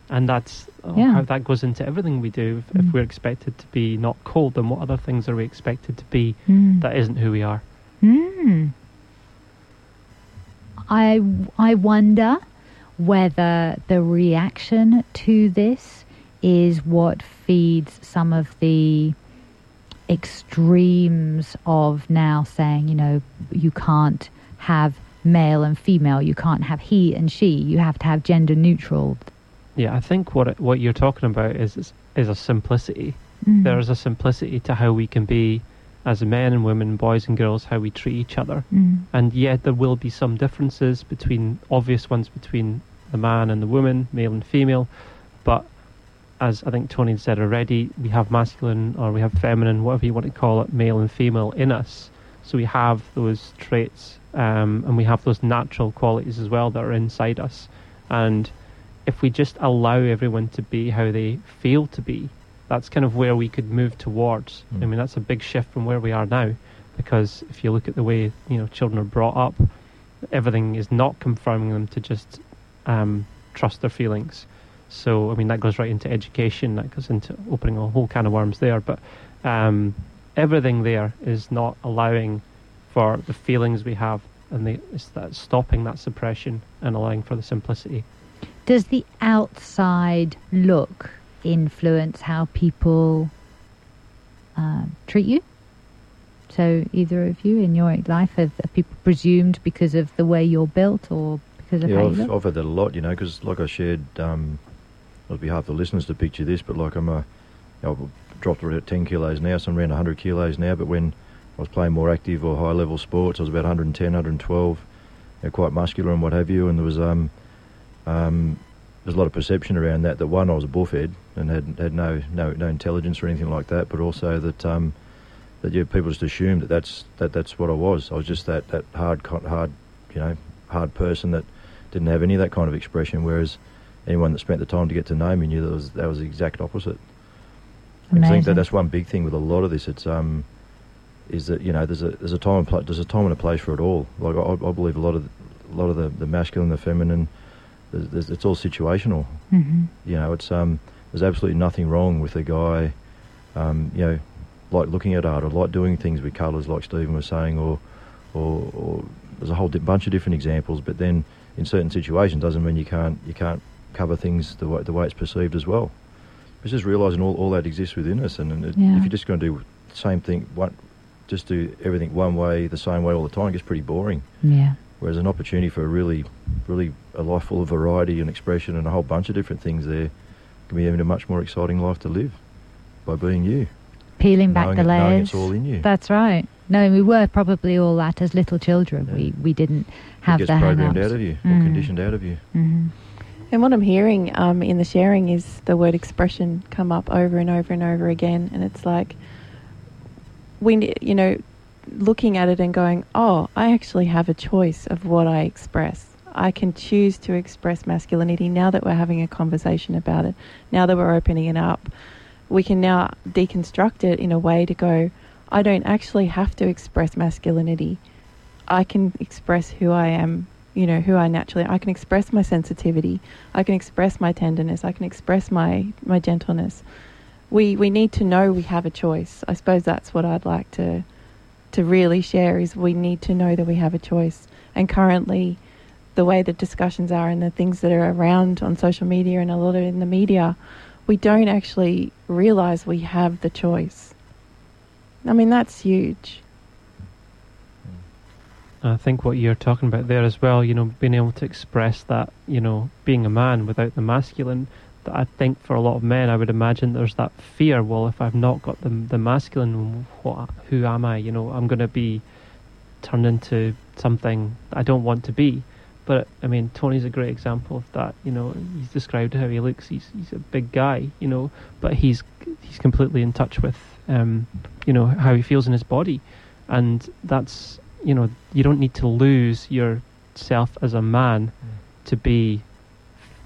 [SPEAKER 2] and that's oh,
[SPEAKER 1] Yeah.
[SPEAKER 2] how that goes into everything we do. If,
[SPEAKER 1] Mm.
[SPEAKER 2] if we're expected to be not cold, then what other things are we expected to be
[SPEAKER 1] Mm.
[SPEAKER 2] that isn't who we are?
[SPEAKER 1] Hmm. I I wonder whether the reaction to this is what feeds some of the extremes of now saying, you know, you can't have male and female, you can't have he and she, you have to have gender neutral.
[SPEAKER 2] Yeah, I think what what you're talking about is is, is a simplicity.
[SPEAKER 1] Mm.
[SPEAKER 2] There is a simplicity to how we can be as men and women, boys and girls, how we treat each other.
[SPEAKER 1] Mm.
[SPEAKER 2] And yet there will be some differences between obvious ones between the man and the woman, male and female. But as I think Tony said already, we have masculine or we have feminine, whatever you want to call it, male and female in us. So we have those traits um, and we have those natural qualities as well that are inside us. And if we just allow everyone to be how they feel to be, that's kind of where we could move towards. I
[SPEAKER 4] Mm.
[SPEAKER 2] mean, that's a big shift from where we are now because if you look at the way you know children are brought up, everything is not confirming them to just um, trust their feelings. So I mean that goes right into education, that goes into opening a whole can of worms there. But um, everything there is not allowing for the feelings we have, and the, it's that stopping that suppression and allowing for the simplicity.
[SPEAKER 1] Does the outside look influence how people uh, treat you? So, either of you in your life, have, have people presumed because of the way you're built or because of
[SPEAKER 4] Yeah,
[SPEAKER 1] how you
[SPEAKER 4] I've,
[SPEAKER 1] look?
[SPEAKER 4] I've had that a lot, you know, because like I shared, um, on behalf of the listeners to picture this, but like I'm a, you know, I've dropped around 10 kilos now, so I'm around 100 kilos now, but when I was playing more active or high level sports, I was about 110, 112, you know, quite muscular and what have you, and there was, um, um, there's a lot of perception around that, that one, I was a buffhead and had, had no, no, no intelligence or anything like that, but also that, um, that yeah, people just assumed that that's, that that's what I was. I was just that, that hard, hard, you know, hard person that didn't have any of that kind of expression, whereas anyone that spent the time to get to know me knew that was that was the exact opposite. And I think that that's one big thing with a lot of this. It's um, is that you know there's a there's a time and pla- there's a time and a place for it all. Like I, I believe a lot of a lot of the, the masculine, the feminine, there's, there's, it's all situational.
[SPEAKER 1] hmm
[SPEAKER 4] You know, it's um, there's absolutely nothing wrong with a guy, um, you know, like looking at art or like doing things with colours, like Stephen was saying, or or, or there's a whole di- bunch of different examples. But then in certain situations, doesn't mean you can't you can't cover things the way the way it's perceived as well. It's just realising all, all that exists within us, and, and it,
[SPEAKER 1] Yeah.
[SPEAKER 4] if you're just going to do the same thing, one, just do everything one way, the same way all the time, it gets pretty boring.
[SPEAKER 1] Yeah.
[SPEAKER 4] Whereas an opportunity for a really, really a life full of variety and expression and a whole bunch of different things there can be even a much more exciting life to live by being you.
[SPEAKER 1] Peeling back
[SPEAKER 4] knowing
[SPEAKER 1] the
[SPEAKER 4] it-
[SPEAKER 1] layers.
[SPEAKER 4] it's all in you.
[SPEAKER 1] That's right. No, we were probably all that as little children.
[SPEAKER 4] Yeah.
[SPEAKER 1] We we didn't
[SPEAKER 4] it
[SPEAKER 1] have
[SPEAKER 4] gets
[SPEAKER 1] the
[SPEAKER 4] programmed
[SPEAKER 1] hang-ups.
[SPEAKER 4] out of you or
[SPEAKER 1] Mm.
[SPEAKER 4] conditioned out of you.
[SPEAKER 1] hmm
[SPEAKER 3] And what I'm hearing um, in the sharing is the word expression come up over and over and over again, and it's like we, ne- you know, looking at it and going, "Oh, I actually have a choice of what I express. I can choose to express masculinity now that we're having a conversation about it. Now that we're opening it up, we can now deconstruct it in a way to go, I don't actually have to express masculinity. I can express who I am, you know, who I naturally I can express my sensitivity. I can express my tenderness. I can express my my gentleness. We we need to know we have a choice. I suppose that's what I'd like to to really share is we need to know that we have a choice. And currently the way the discussions are and the things that are around on social media and a lot of in the media, we don't actually realize we have the choice. I mean that's huge.
[SPEAKER 2] I think what you're talking about there as well, you know, being able to express that, you know, being a man without the masculine. That I think for a lot of men, I would imagine there's that fear. Well, if I've not got the the masculine, what? Who am I? You know, I'm going to be turned into something I don't want to be. but I mean, Tony's a great example of that. You know, he's described how he looks. He's he's a big guy, you know, but he's he's completely in touch with, um, you know, how he feels in his body, and that's you know, you don't need to lose yourself as a man to be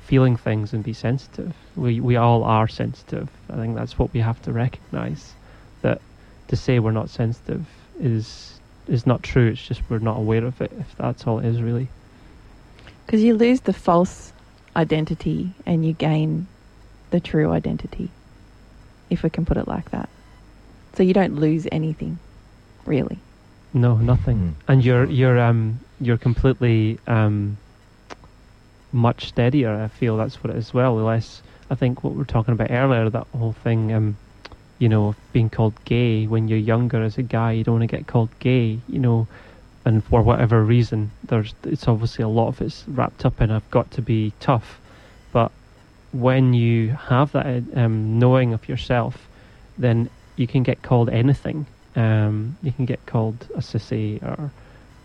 [SPEAKER 2] feeling things and be sensitive. We we all are sensitive. I think that's what we have to recognize. That to say we're not sensitive is is not true. It's just we're not aware of it. If that's all it is, really.
[SPEAKER 3] Because you lose the false identity and you gain the true identity, if we can put it like that. So you don't lose anything, really.
[SPEAKER 2] No, nothing.
[SPEAKER 4] Mm.
[SPEAKER 2] And you're you're um you're completely um much steadier. I feel that's what it is. as Well, less. I think what we we're talking about earlier, that whole thing, um, you know, being called gay when you're younger as a guy, you don't want to get called gay, you know, and for whatever reason, there's it's obviously a lot of it's wrapped up in I've got to be tough, but when you have that um, knowing of yourself, then you can get called anything. Um, you can get called a sissy or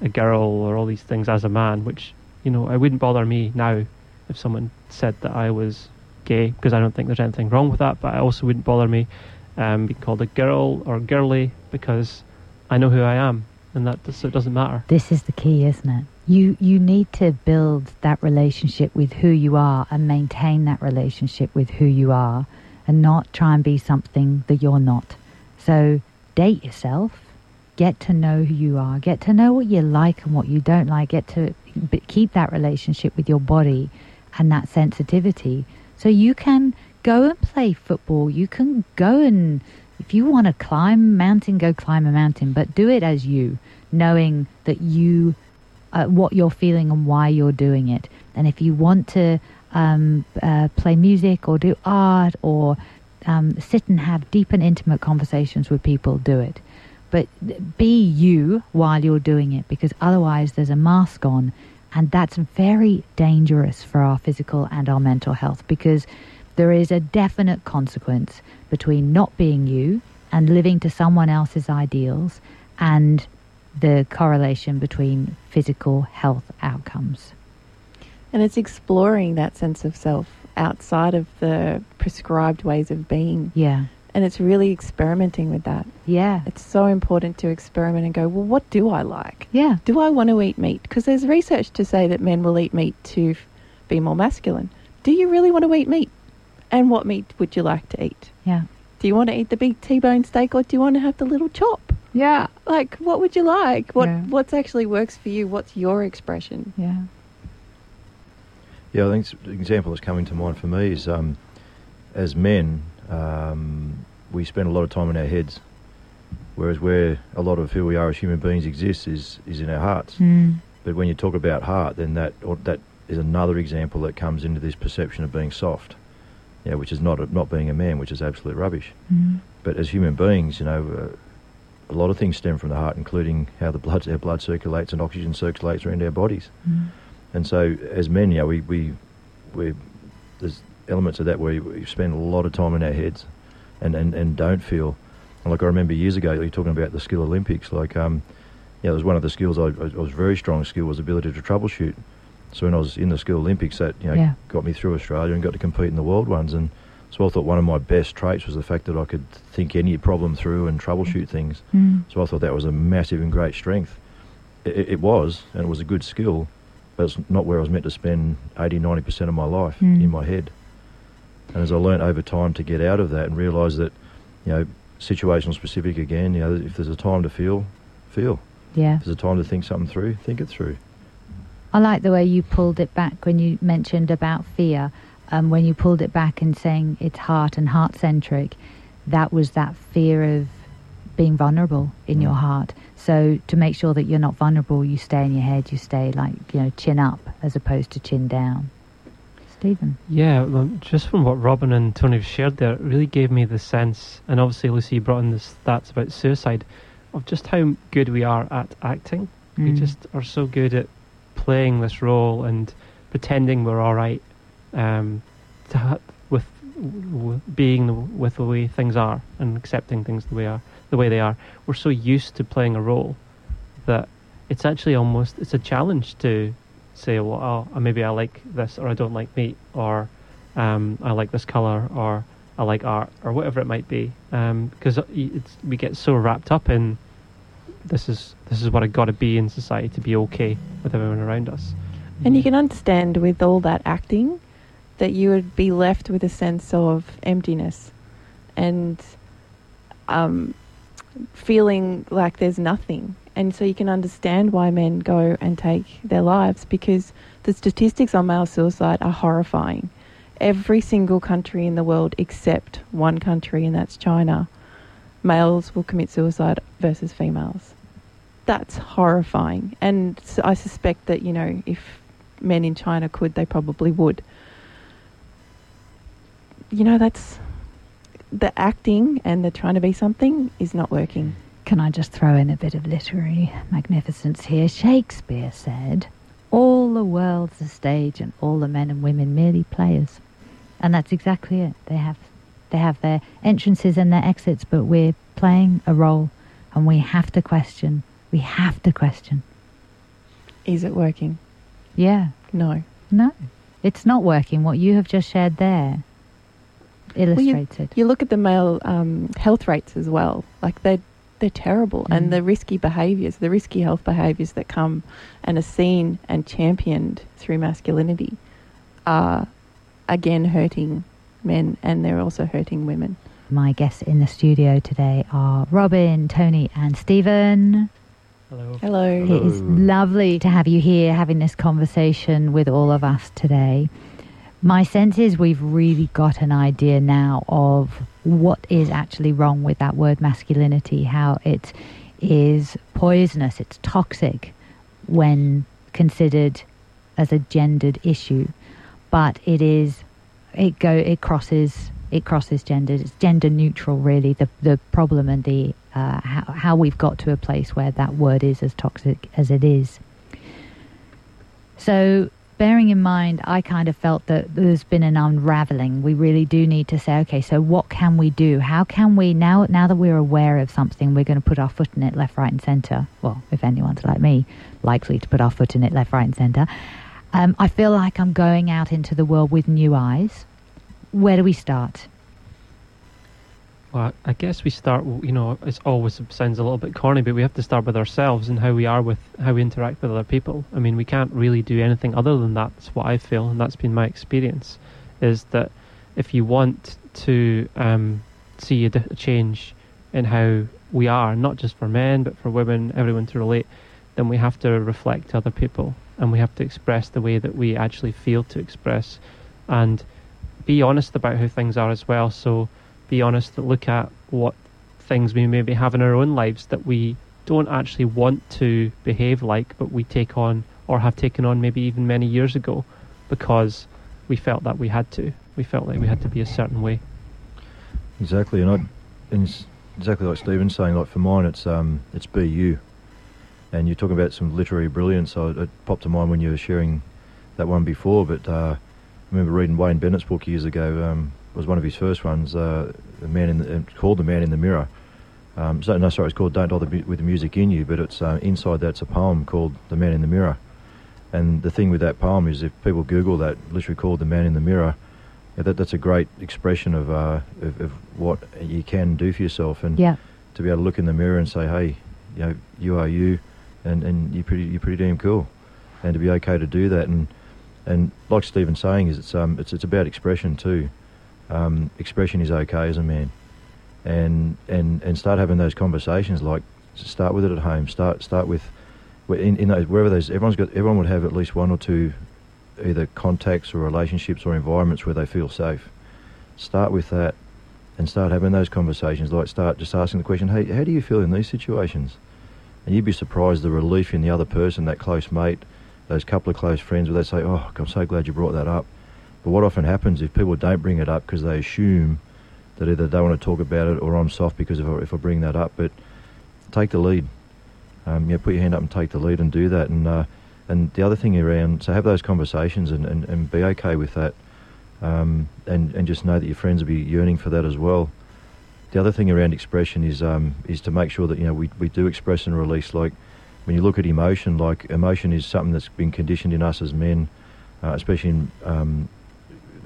[SPEAKER 2] a girl or all these things as a man, which you know it wouldn't bother me now if someone said that I was gay because I don't think there's anything wrong with that. But it also wouldn't bother me um, being called a girl or girly because I know who I am, and that so it doesn't matter.
[SPEAKER 1] This is the key, isn't it? You you need to build that relationship with who you are and maintain that relationship with who you are, and not try and be something that you're not. So date yourself, get to know who you are, get to know what you like and what you don't like, get to keep that relationship with your body and that sensitivity, so you can go and play football. You can go and if you want to climb a mountain, go climb a mountain, but do it as you, knowing that you, uh, what you're feeling and why you're doing it. And if you want to um, uh, play music or do art or um, sit and have deep and intimate conversations with people, do it. But be you while you're doing it because otherwise there's a mask on and that's very dangerous for our physical and our mental health because there is a definite consequence between not being you and living to someone else's ideals and the correlation between physical health outcomes.
[SPEAKER 3] And it's exploring that sense of self outside of the prescribed ways of being.
[SPEAKER 1] Yeah.
[SPEAKER 3] And it's really experimenting with that.
[SPEAKER 1] Yeah.
[SPEAKER 3] It's so important to experiment and go, well, what do I like?
[SPEAKER 1] Yeah.
[SPEAKER 3] Do I want to eat meat? Because there's research to say that men will eat meat to f- be more masculine. Do you really want to eat meat? And what meat would you like to eat?
[SPEAKER 1] Yeah.
[SPEAKER 3] Do you want to eat the big T-bone steak or do you want to have the little chop?
[SPEAKER 1] Yeah.
[SPEAKER 3] Like, what would you like? What
[SPEAKER 1] Yeah.
[SPEAKER 3] What's actually works for you? What's your expression?
[SPEAKER 1] Yeah.
[SPEAKER 4] Yeah, I think s- the example that's coming to mind for me is um, as men, um, we spend a lot of time in our heads, whereas where a lot of who we are as human beings exists is, is in our hearts.
[SPEAKER 1] Mm.
[SPEAKER 4] But when you talk about heart, then that or that is another example that comes into this perception of being soft, yeah, which is not a, not being a man, which is absolute rubbish.
[SPEAKER 1] Mm.
[SPEAKER 4] But as human beings, you know, uh, a lot of things stem from the heart, including how the blood our blood circulates and oxygen circulates around our bodies.
[SPEAKER 1] Mm.
[SPEAKER 4] And so, as men, you know, we we we there's elements of that where we spend a lot of time in our heads, and and, and don't feel. Like I remember years ago, you were talking about the skill Olympics. Like, um, yeah, it was one of the skills I, I was very strong skill was ability to troubleshoot. So when I was in the skill Olympics, that you know
[SPEAKER 1] Yeah.
[SPEAKER 4] got me through Australia and got to compete in the world ones. And so I thought one of my best traits was the fact that I could think any problem through and troubleshoot things.
[SPEAKER 1] Mm.
[SPEAKER 4] So I thought that was a massive and great strength. It, it was, and it was a good skill, but it's not where I was meant to spend 80, 90% of my life
[SPEAKER 1] Mm.
[SPEAKER 4] in my head. And as I learnt over time to get out of that and realise that, you know, situational specific again, you know, if there's a time to feel, feel.
[SPEAKER 1] Yeah.
[SPEAKER 4] If there's a time to think something through, think it through.
[SPEAKER 1] I like the way you pulled it back when you mentioned about fear. Um, when you pulled it back and saying it's heart and heart centric, that was that fear of being vulnerable in your
[SPEAKER 4] Mm.
[SPEAKER 1] heart. So to make sure that you're not vulnerable, you stay in your head. You stay like you know chin up as opposed to chin down. Stephen.
[SPEAKER 2] Yeah, well, just from what Robin and Tony have shared there, it really gave me the sense, and obviously Lucy brought in the stats about suicide, of just how good we are at acting. We
[SPEAKER 1] Mm.
[SPEAKER 2] just are so good at playing this role and pretending we're all right um, to with, w- being the, with the way things are and accepting things the way are the way they are. We're so used to playing a role that it's actually almost it's a challenge to say, well, oh, maybe I like this or I don't like meat or um, I like this color or I like art or whatever it might be. Because um, we get so wrapped up in this is this is what I got to be in society to be okay with everyone around us.
[SPEAKER 3] And you can understand with all that acting that you would be left with a sense of emptiness and um, feeling like there's nothing. And so you can understand why men go and take their lives because the statistics on male suicide are horrifying. Every single country in the world except one country, and that's China, males will commit suicide versus females. That's horrifying. And I suspect that, you know, if men in China could, they probably would. You know, that's the acting and the trying to be something is not working.
[SPEAKER 1] Can I just throw in a bit of literary magnificence here? Shakespeare said, All the world's a stage and all the men and women merely players. And that's exactly it. They have they have their entrances and their exits, but we're playing a role and we have to question. We have to question.
[SPEAKER 3] Is it working?
[SPEAKER 1] Yeah.
[SPEAKER 3] No.
[SPEAKER 1] No. It's not working. What you have just shared there illustrated.
[SPEAKER 3] Well, you, you, look at the male um, health rates as well. Like they're they're terrible, mm. and the risky behaviours, the risky health behaviours that come and are seen and championed through masculinity, are again hurting men, and they're also hurting women.
[SPEAKER 1] My guests in the studio today are Robin, Tony, and Stephen.
[SPEAKER 2] Hello.
[SPEAKER 3] Hello.
[SPEAKER 1] It is lovely to have you here having this conversation with all of us today. My sense is we've really got an idea now of what is actually wrong with that word masculinity, how it is poisonous, it's toxic when considered as a gendered issue, but it is it go it crosses it crosses genders. It's gender neutral, really. The the problem and the uh, how, how we've got to a place where that word is as toxic as it is. So bearing in mind, I kind of felt that there's been an unraveling. We really do need to say, okay, so what can we do? How can we now? Now that we're aware of something, we're going to put our foot in it, left, right, and centre. Well, if anyone's like me, likely to put our foot in it, left, right, and centre. Um, I feel like I'm going out into the world with new eyes. Where do we start?
[SPEAKER 2] Well, I guess we start. You know, it always sounds a little bit corny, but we have to start with ourselves and how we are with how we interact with other people. I mean, we can't really do anything other than that. That's what I feel, and that's been my experience. Is that if you want to um, see a, a change in how we are, not just for men but for women, everyone to relate, then we have to reflect other people and we have to express the way that we actually feel to express, and be honest about how things are as well. So be honest, to look at what things we maybe have in our own lives that we don't actually want to behave like, but we take on or have taken on maybe even many years ago because we felt that we had to. We felt like we had to be a certain way.
[SPEAKER 4] Exactly, and I, and exactly like Stephen's saying. Like for mine, it's um, it's be you. And you're talking about some literary brilliance. So it popped to mind when you were sharing that one before. But uh, I remember reading Wayne Bennett's book years ago. Um, was one of his first ones. Uh, the man in the, called the man in the mirror. Um, so no, sorry, it's called "Don't Bother with the Music in You," but it's uh, inside that's a poem called "The Man in the Mirror." And the thing with that poem is, if people Google that, literally called "The Man in the Mirror," yeah, that that's a great expression of, uh, of, of what you can do for yourself, and
[SPEAKER 1] yeah.
[SPEAKER 4] to be able to look in the mirror and say, "Hey, you know, you are you," and, and you're pretty you're pretty damn cool, and to be okay to do that, and and like Stephen's saying, is it's um it's it's about expression too um, expression is okay as a man, and and and start having those conversations. Like start with it at home. Start start with in, in those wherever those everyone's got everyone would have at least one or two either contacts or relationships or environments where they feel safe. Start with that and start having those conversations. Like start just asking the question, hey, how do you feel in these situations? And you'd be surprised the relief in the other person, that close mate, those couple of close friends, where they say, oh, I'm so glad you brought that up. But what often happens if people don't bring it up because they assume that either they want to talk about it or I'm soft because if I, if I bring that up, but take the lead. Um, yeah, put your hand up and take the lead and do that. And uh, and the other thing around, so have those conversations and, and, and be okay with that. Um, and, and just know that your friends will be yearning for that as well. The other thing around expression is um, is to make sure that you know we, we do express and release. Like when you look at emotion, like emotion is something that's been conditioned in us as men, uh, especially in um,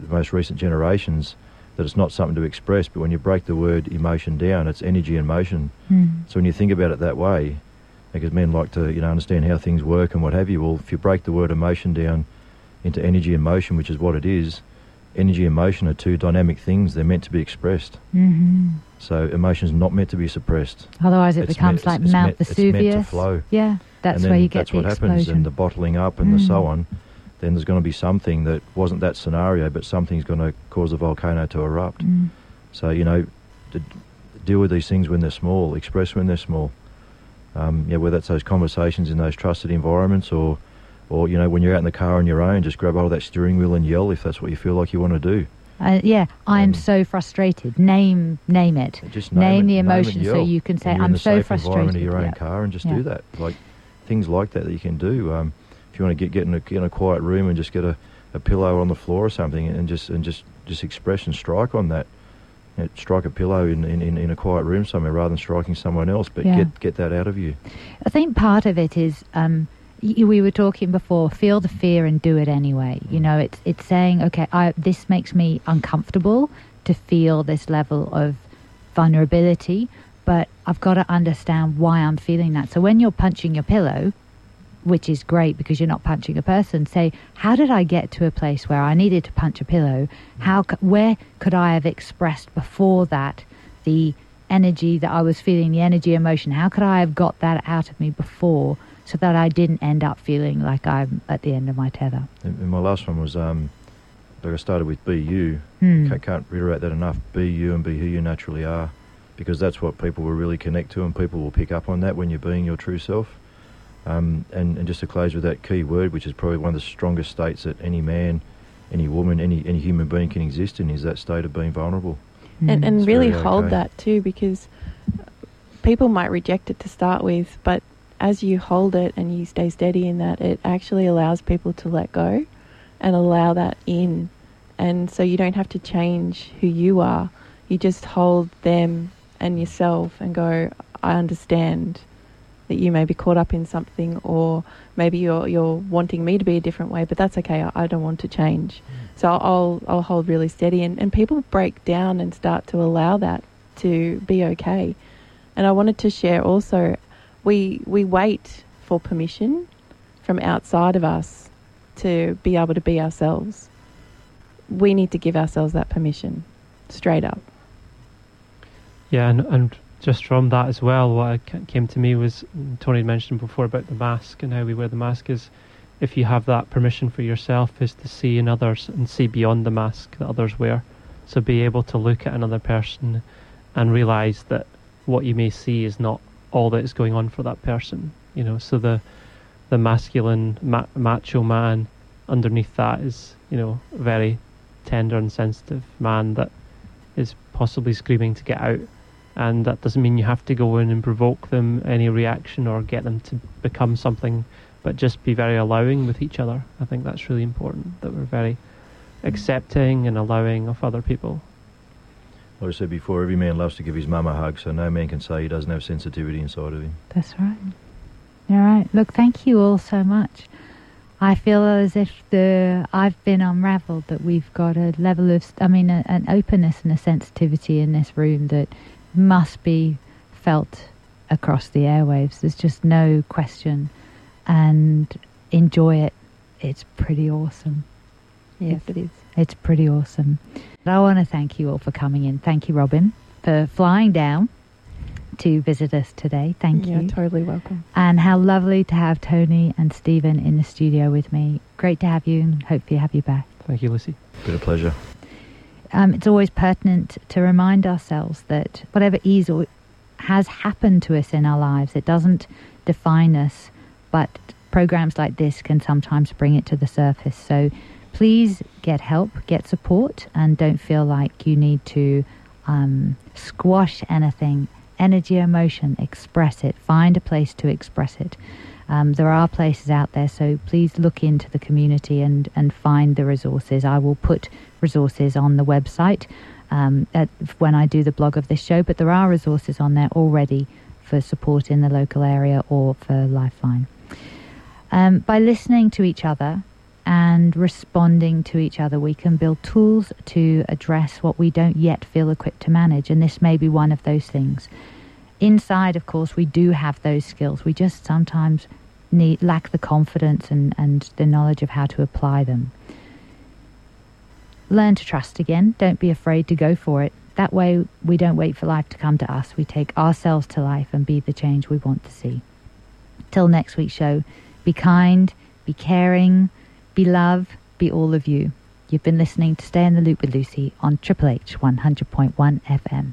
[SPEAKER 4] the most recent generations, that it's not something to express. But when you break the word emotion down, it's energy and motion.
[SPEAKER 1] Mm.
[SPEAKER 4] So when you think about it that way, because men like to you know understand how things work and what have you. Well, if you break the word emotion down into energy and motion, which is what it is, energy and motion are two dynamic things. They're meant to be expressed.
[SPEAKER 1] hmm
[SPEAKER 4] So emotion's not meant to be suppressed.
[SPEAKER 1] Otherwise, it
[SPEAKER 4] It's
[SPEAKER 1] becomes
[SPEAKER 4] meant-
[SPEAKER 1] like Mount
[SPEAKER 4] meant- it's
[SPEAKER 1] Vesuvius.
[SPEAKER 4] meant to flow.
[SPEAKER 1] Yeah, that's where you get
[SPEAKER 4] that's
[SPEAKER 1] the
[SPEAKER 4] what
[SPEAKER 1] explosion.
[SPEAKER 4] happens, and the bottling up and the so
[SPEAKER 1] Mm.
[SPEAKER 4] on. Then there's going to be something that wasn't that scenario, but something's going to cause the volcano to erupt.
[SPEAKER 1] Mm.
[SPEAKER 4] So you know, to deal with these things when they're small, express when they're small. Um, yeah, whether that's those conversations in those trusted environments, or, or you know, when you're out in the car on your own, just grab hold of that steering wheel and yell if that's what you feel like you want to do.
[SPEAKER 1] Uh, yeah, I am
[SPEAKER 4] Um,
[SPEAKER 1] so frustrated. Name, name it.
[SPEAKER 4] Just
[SPEAKER 1] Name
[SPEAKER 4] name,
[SPEAKER 1] the
[SPEAKER 4] it, name it
[SPEAKER 1] emotion
[SPEAKER 4] and
[SPEAKER 1] so you can say,
[SPEAKER 4] you're
[SPEAKER 1] "I'm
[SPEAKER 4] in the
[SPEAKER 1] so
[SPEAKER 4] safe environment of
[SPEAKER 1] frustrated."
[SPEAKER 4] your own
[SPEAKER 1] Yeah.
[SPEAKER 4] car, and just
[SPEAKER 1] Yeah.
[SPEAKER 4] do that. Like things like that that you can do. Um, you want to get get in a, in a quiet room and just get a, a pillow on the floor or something, and just and just just express and strike on that. You know, strike a pillow in, in, in, a quiet room somewhere rather than striking someone else, but
[SPEAKER 1] Yeah.
[SPEAKER 4] get get that out of you.
[SPEAKER 1] I think part of it is um, we were talking before. Feel the fear and do it anyway. You know, it's it's saying, okay, I, this makes me uncomfortable to feel this level of vulnerability, but I've got to understand why I'm feeling that. So when you're punching your pillow, which is great because you're not punching a person, say, how did I get to a place where I needed to punch a pillow? How, where could I have expressed before that the energy that I was feeling, the energy emotion? How could I have got that out of me before so that I didn't end up feeling like I'm at the end of my tether?
[SPEAKER 4] And, and my last one was um, like I started with be you.
[SPEAKER 1] Hmm.
[SPEAKER 4] Can't, can't reiterate that enough. Be you and be who you naturally are, because that's what people will really connect to, and people will pick up on that when you're being your true self. Um, and, and just to close with that key word, which is probably one of the strongest states that any man, any woman, any any human being can exist in, is that state of being vulnerable.
[SPEAKER 3] and,
[SPEAKER 1] Mm.
[SPEAKER 3] and
[SPEAKER 4] It's
[SPEAKER 3] really hold
[SPEAKER 4] okay.
[SPEAKER 3] that too because people might reject it to start with but as you hold it and you stay steady in that it actually allows people to let go and allow that in and so you don't have to change who you are you just hold them and yourself and go i understand that you may be caught up in something or maybe you're you're wanting me to be a different way but that's okay i, I don't want to change mm. so I'll I'll hold really steady and, and people break down and start to allow that to be okay. And I wanted to share also we we wait for permission from outside of us to be able to be ourselves. We need to give ourselves that permission straight up.
[SPEAKER 2] Yeah, and, and just from that as well, what came to me was Tony had mentioned before about the mask and how we wear the mask is if you have that permission for yourself is to see in others and see beyond the mask that others wear. So be able to look at another person and realize that what you may see is not all that is going on for that person. You know, so the the masculine ma- macho man underneath that is you know a very tender and sensitive man that is possibly screaming to get out and that doesn't mean you have to go in and provoke them any reaction or get them to become something but just be very allowing with each other i think that's really important that we're very accepting and allowing of other people
[SPEAKER 4] Like I said before, every man loves to give his mum a hug, so no man can say he doesn't have sensitivity inside of him.
[SPEAKER 1] That's right. All right. Look, thank you all so much. I feel as if the I've been unravelled. That we've got a level of, I mean, a, an openness and a sensitivity in this room that must be felt across the airwaves. There's just no question, and enjoy it. It's pretty awesome.
[SPEAKER 3] Yes, it is.
[SPEAKER 1] It's pretty awesome. I want to thank you all for coming in. Thank you, Robin, for flying down to visit us today. Thank
[SPEAKER 3] You're
[SPEAKER 1] you.
[SPEAKER 3] totally welcome.
[SPEAKER 1] And how lovely to have Tony and Stephen in the studio with me. Great to have you and hopefully you have you back.
[SPEAKER 2] thank you lucy
[SPEAKER 4] Been a pleasure.
[SPEAKER 1] Um, it's always pertinent to remind ourselves that whatever is or has happened to us in our lives, it doesn't define us, but programs like this can sometimes bring it to the surface. So please get help, get support, and don't feel like you need to um, squash anything. Energy, emotion, express it. Find a place to express it. Um, there are places out there, so please look into the community and, and find the resources. I will put resources on the website um, at, when I do the blog of this show, but there are resources on there already for support in the local area or for Lifeline. Um, by listening to each other and responding to each other, we can build tools to address what we don't yet feel equipped to manage, and this may be one of those things. Inside, of course, we do have those skills. We just sometimes need lack the confidence and, and the knowledge of how to apply them. Learn to trust again. Don't be afraid to go for it. That way, we don't wait for life to come to us. We take ourselves to life and be the change we want to see. Till next week's show, be kind, be caring, be love, be all of you. You've been listening to Stay in the Loop with Lucy on Triple H 100.1 FM.